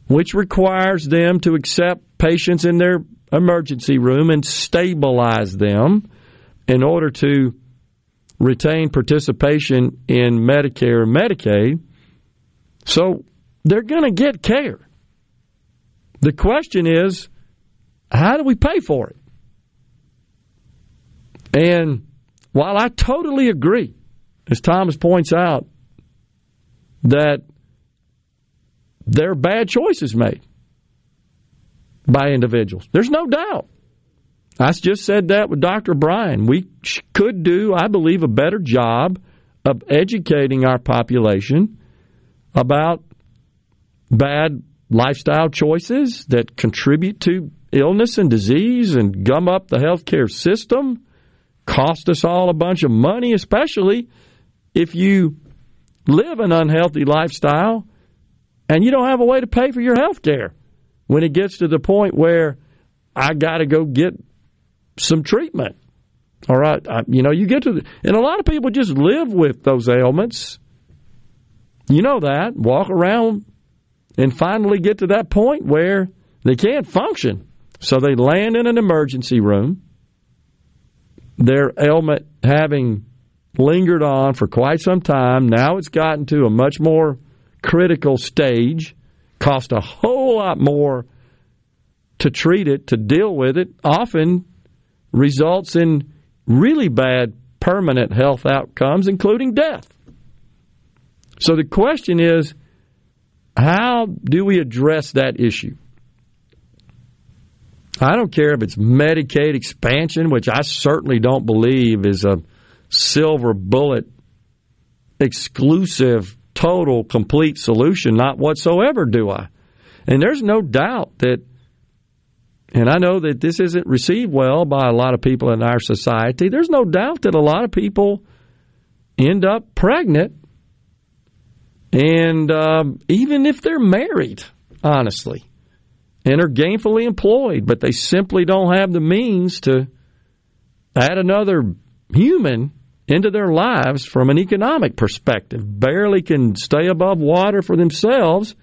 which requires them to accept patients in their emergency room and stabilize them in order to retain participation in Medicare and Medicaid. So they're going to get care. The question is, how do we pay for it? And while I totally agree, as Thomas points out, that there are bad choices made by individuals. There's no doubt. I just said that with Dr. Bryan. We could do, I believe, a better job of educating our population about bad lifestyle choices that contribute to illness and disease and gum up the healthcare system, cost us all a bunch of money, especially if you live an unhealthy lifestyle and you don't have a way to pay for your health care when it gets to the point where I got to go get some treatment. All right, I, you know, you get to the, and a lot of people just live with those ailments. You know that walk around and finally get to that point where they can't function, so they land in an emergency room. Their ailment having lingered on for quite some time. Now it's gotten to a much more critical stage, cost a whole lot more to treat it, to deal with it, often results in really bad permanent health outcomes, including death. So the question is how do we address that issue? I don't care if it's Medicaid expansion, which I certainly don't believe is a silver bullet exclusive total complete solution not whatsoever do I. And there's no doubt that and I know that this isn't received well by a lot of people in our society there's no doubt that a lot of people end up pregnant and um, even if they're married honestly and are gainfully employed but they simply don't have the means to add another human into their lives from an economic perspective, barely can stay above water for themselves.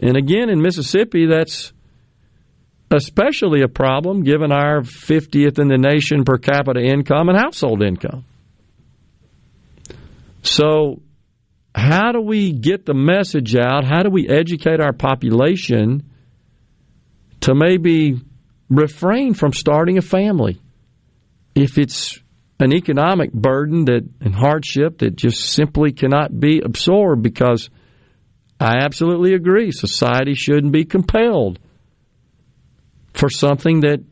And again, in Mississippi, that's especially a problem given our 50th in the nation per capita income and household income. So, how do we get the message out? How do we educate our population to maybe refrain from starting a family? If it's an economic burden that and hardship that just simply cannot be absorbed because I absolutely agree society shouldn't be compelled for something that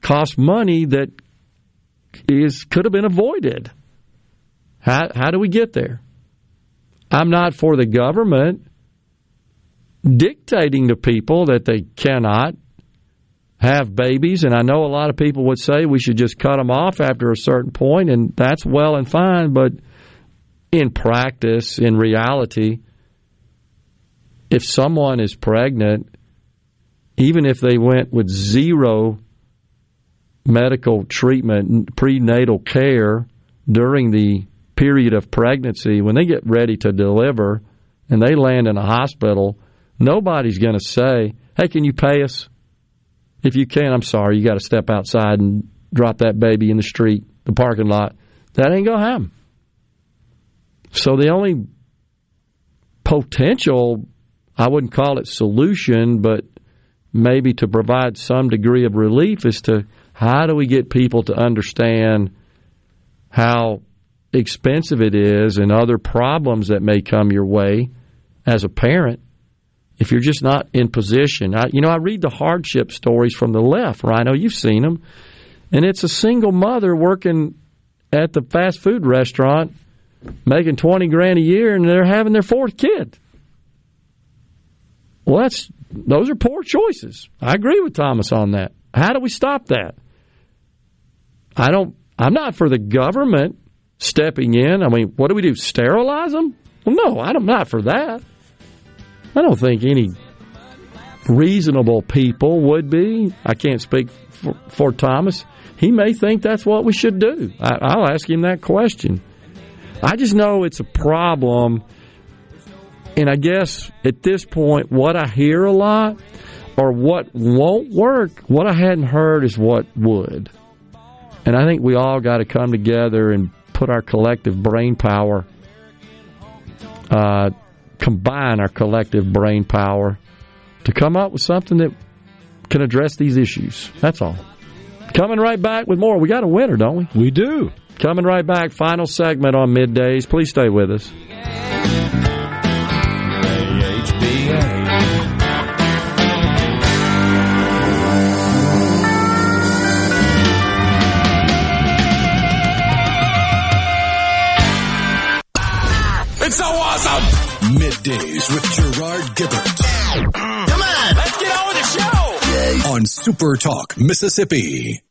costs money that is could have been avoided. How how do we get there? I'm not for the government dictating to people that they cannot have babies, and I know a lot of people would say we should just cut them off after a certain point, and that's well and fine, but in practice, in reality, if someone is pregnant, even if they went with zero medical treatment, prenatal care during the period of pregnancy, when they get ready to deliver and they land in a hospital, nobody's going to say, Hey, can you pay us? If you can, I'm sorry, you got to step outside and drop that baby in the street, the parking lot. That ain't going to happen. So the only potential, I wouldn't call it solution, but maybe to provide some degree of relief is to how do we get people to understand how expensive it is and other problems that may come your way as a parent if you're just not in position. I, you know, I read the hardship stories from the left, Rhino. You've seen them. And it's a single mother working at the fast food restaurant making 20 grand a year and they're having their fourth kid. Well, that's those are poor choices. I agree with Thomas on that. How do we stop that? I don't I'm not for the government stepping in. I mean, what do we do? Sterilize them? Well, no, I'm not for that. I don't think any reasonable people would be. I can't speak for, for Thomas. He may think that's what we should do. I, will ask him that question. I just know it's a problem. And I guess at this point, what I hear a lot or what won't work, what I hadn't heard is what would. And I think we all got to come together and put our collective brain power, uh, combine our collective brain power to come up with something that can address these issues. That's all. Coming right back with more. We got a winner, don't we? We do. Coming right back, final segment on middays. Please stay with us. Middays with Gerard Gibert. Come on, let's get on with the show! On Super Talk, Mississippi.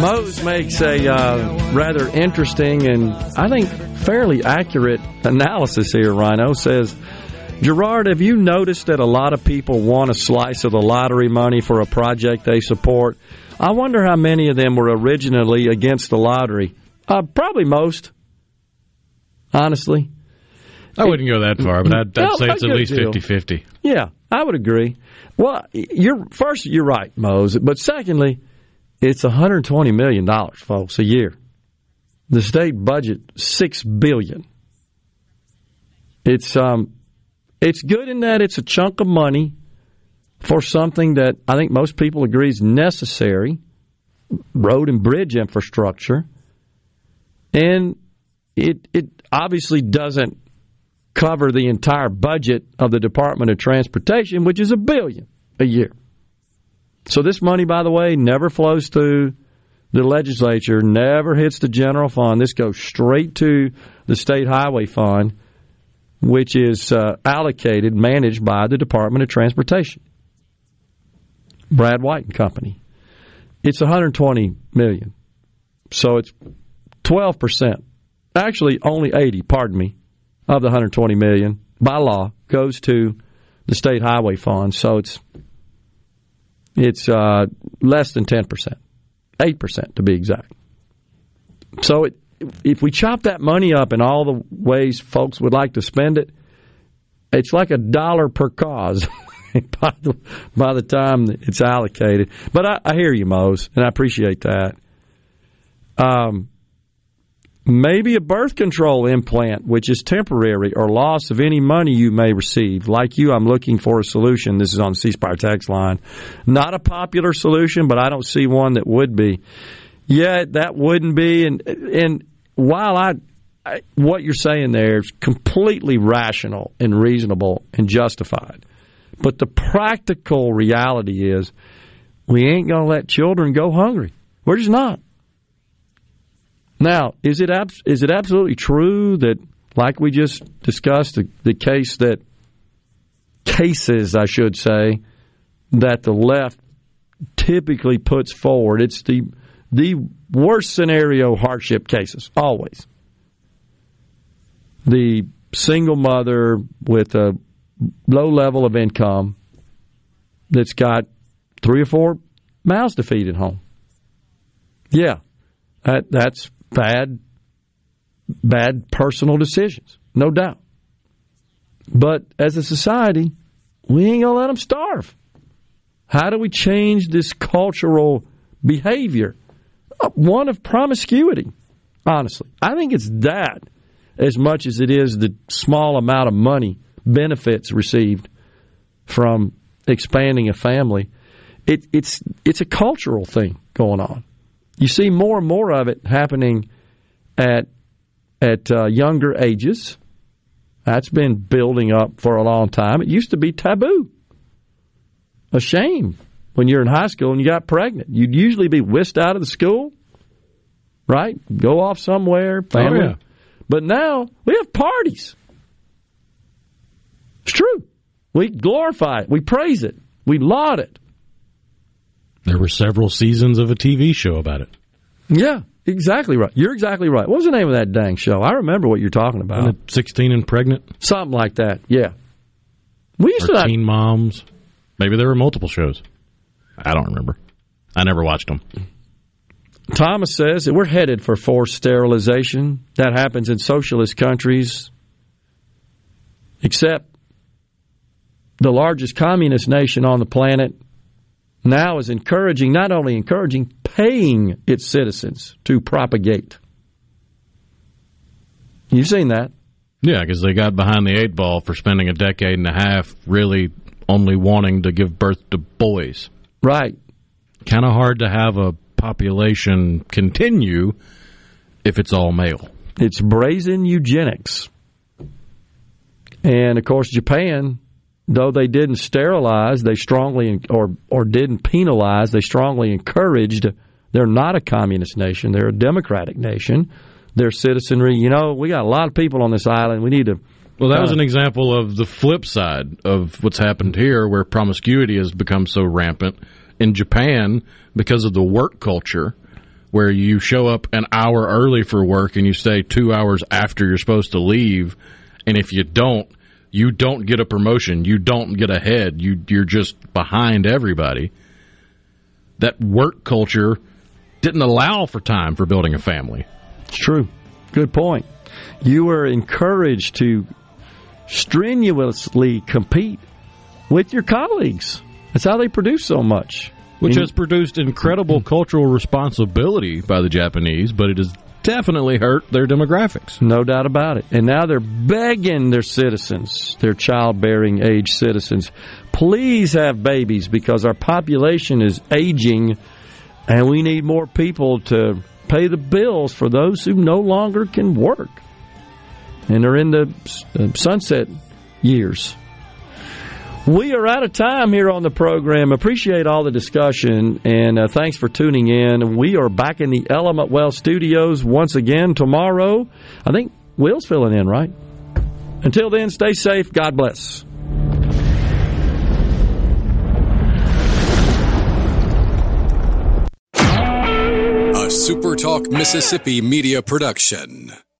Mose makes a uh, rather interesting and I think fairly accurate analysis here, Rhino. Says, Gerard, have you noticed that a lot of people want a slice of the lottery money for a project they support? I wonder how many of them were originally against the lottery. Uh, probably most, honestly. I wouldn't go that far, but I'd, I'd No, say it's at least deal. 50 50. Yeah, I would agree. Well, you're first, you're right, Mose. But secondly, it's 120 million dollars, folks, a year. The state budget six billion. It's um, it's good in that it's a chunk of money for something that I think most people agree is necessary, road and bridge infrastructure, and it it obviously doesn't cover the entire budget of the Department of Transportation, which is a billion a year. So this money, by the way, never flows through the legislature, never hits the general fund. This goes straight to the state highway fund, which is uh, allocated, managed by the Department of Transportation. Brad White and Company. It's 120 million. So it's 12%. Actually, only 80, pardon me, of the 120 million by law goes to the state highway fund. So it's It's uh, less than 10%, 8% to be exact. So it, if we chop that money up in all the ways folks would like to spend it, it's like a dollar per cause (laughs) by, the, by the time it's allocated. But I, I hear you, Mose, and I appreciate that. Um, maybe a birth control implant, which is temporary, or loss of any money you may receive. Like you, I'm looking for a solution. This is on the C Spire text line. Not a popular solution, but I don't see one that would be. Yeah, that wouldn't be. And and while I, I what you're saying there is completely rational and reasonable and justified, but the practical reality is we ain't going to let children go hungry. We're just not. Now, is it ab- is it absolutely true that, like we just discussed, the, the case that cases, I should say, that the left typically puts forward, it's the the worst scenario hardship cases always. The single mother with a low level of income that's got three or four mouths to feed at home. Yeah, that, that's bad, bad personal decisions, no doubt. But as a society, we ain't gonna let them starve. How do we change this cultural behavior? Uh, one of promiscuity, honestly. I think it's that as much as it is the small amount of money benefits received from expanding a family. It, it's it's a cultural thing going on. You see more and more of it happening at at uh, younger ages. That's been building up for a long time. It used to be taboo, a shame when you're in high school and you got pregnant. You'd usually be whisked out of the school, right? Go off somewhere, family. Oh, yeah. But now we have parties. It's true. We glorify it. We praise it. We laud it. There were several seasons of a TV show about it. Yeah, exactly right. You're exactly right. What was the name of that dang show? I remember what you're talking about. 16 and pregnant? Something like that. Yeah. We used or to Teen Moms. Maybe there were multiple shows. I don't remember. I never watched them. Thomas says that we're headed for forced sterilization. That happens in socialist countries, except the largest communist nation on the planet now is encouraging, not only encouraging, paying its citizens to propagate. You've seen that. Yeah, because they got behind the eight ball for spending a decade and a half really only wanting to give birth to boys. Right. Kind of hard to have a population continue if it's all male. It's brazen eugenics. And of course, Japan though they didn't sterilize, they strongly or or didn't penalize, they strongly encouraged. They're not a communist nation; they're a democratic nation. Their citizenry, you know, we got a lot of people on this island. We need to. Well, that was uh, an example of the flip side of what's happened here, where promiscuity has become so rampant. In Japan, because of the work culture, where you show up an hour early for work and you stay two hours after you're supposed to leave, and if you don't, you don't get a promotion, you don't get ahead, you you're just behind everybody. That work culture didn't allow for time for building a family. It's true. Good point. You were encouraged to strenuously compete with your colleagues. That's how they produce so much. Which has produced incredible cultural responsibility by the Japanese, but it has definitely hurt their demographics. No doubt about it. And now they're begging their citizens, their childbearing age citizens, please have babies because our population is aging and we need more people to pay the bills for those who no longer can work and are in the uh, sunset years. We are out of time here on the program. Appreciate all the discussion and uh, thanks for tuning in. We are back in the Element Wealth studios once again tomorrow. I think Will's filling in, right? Until then, stay safe. God bless. A SuperTalk Mississippi media production.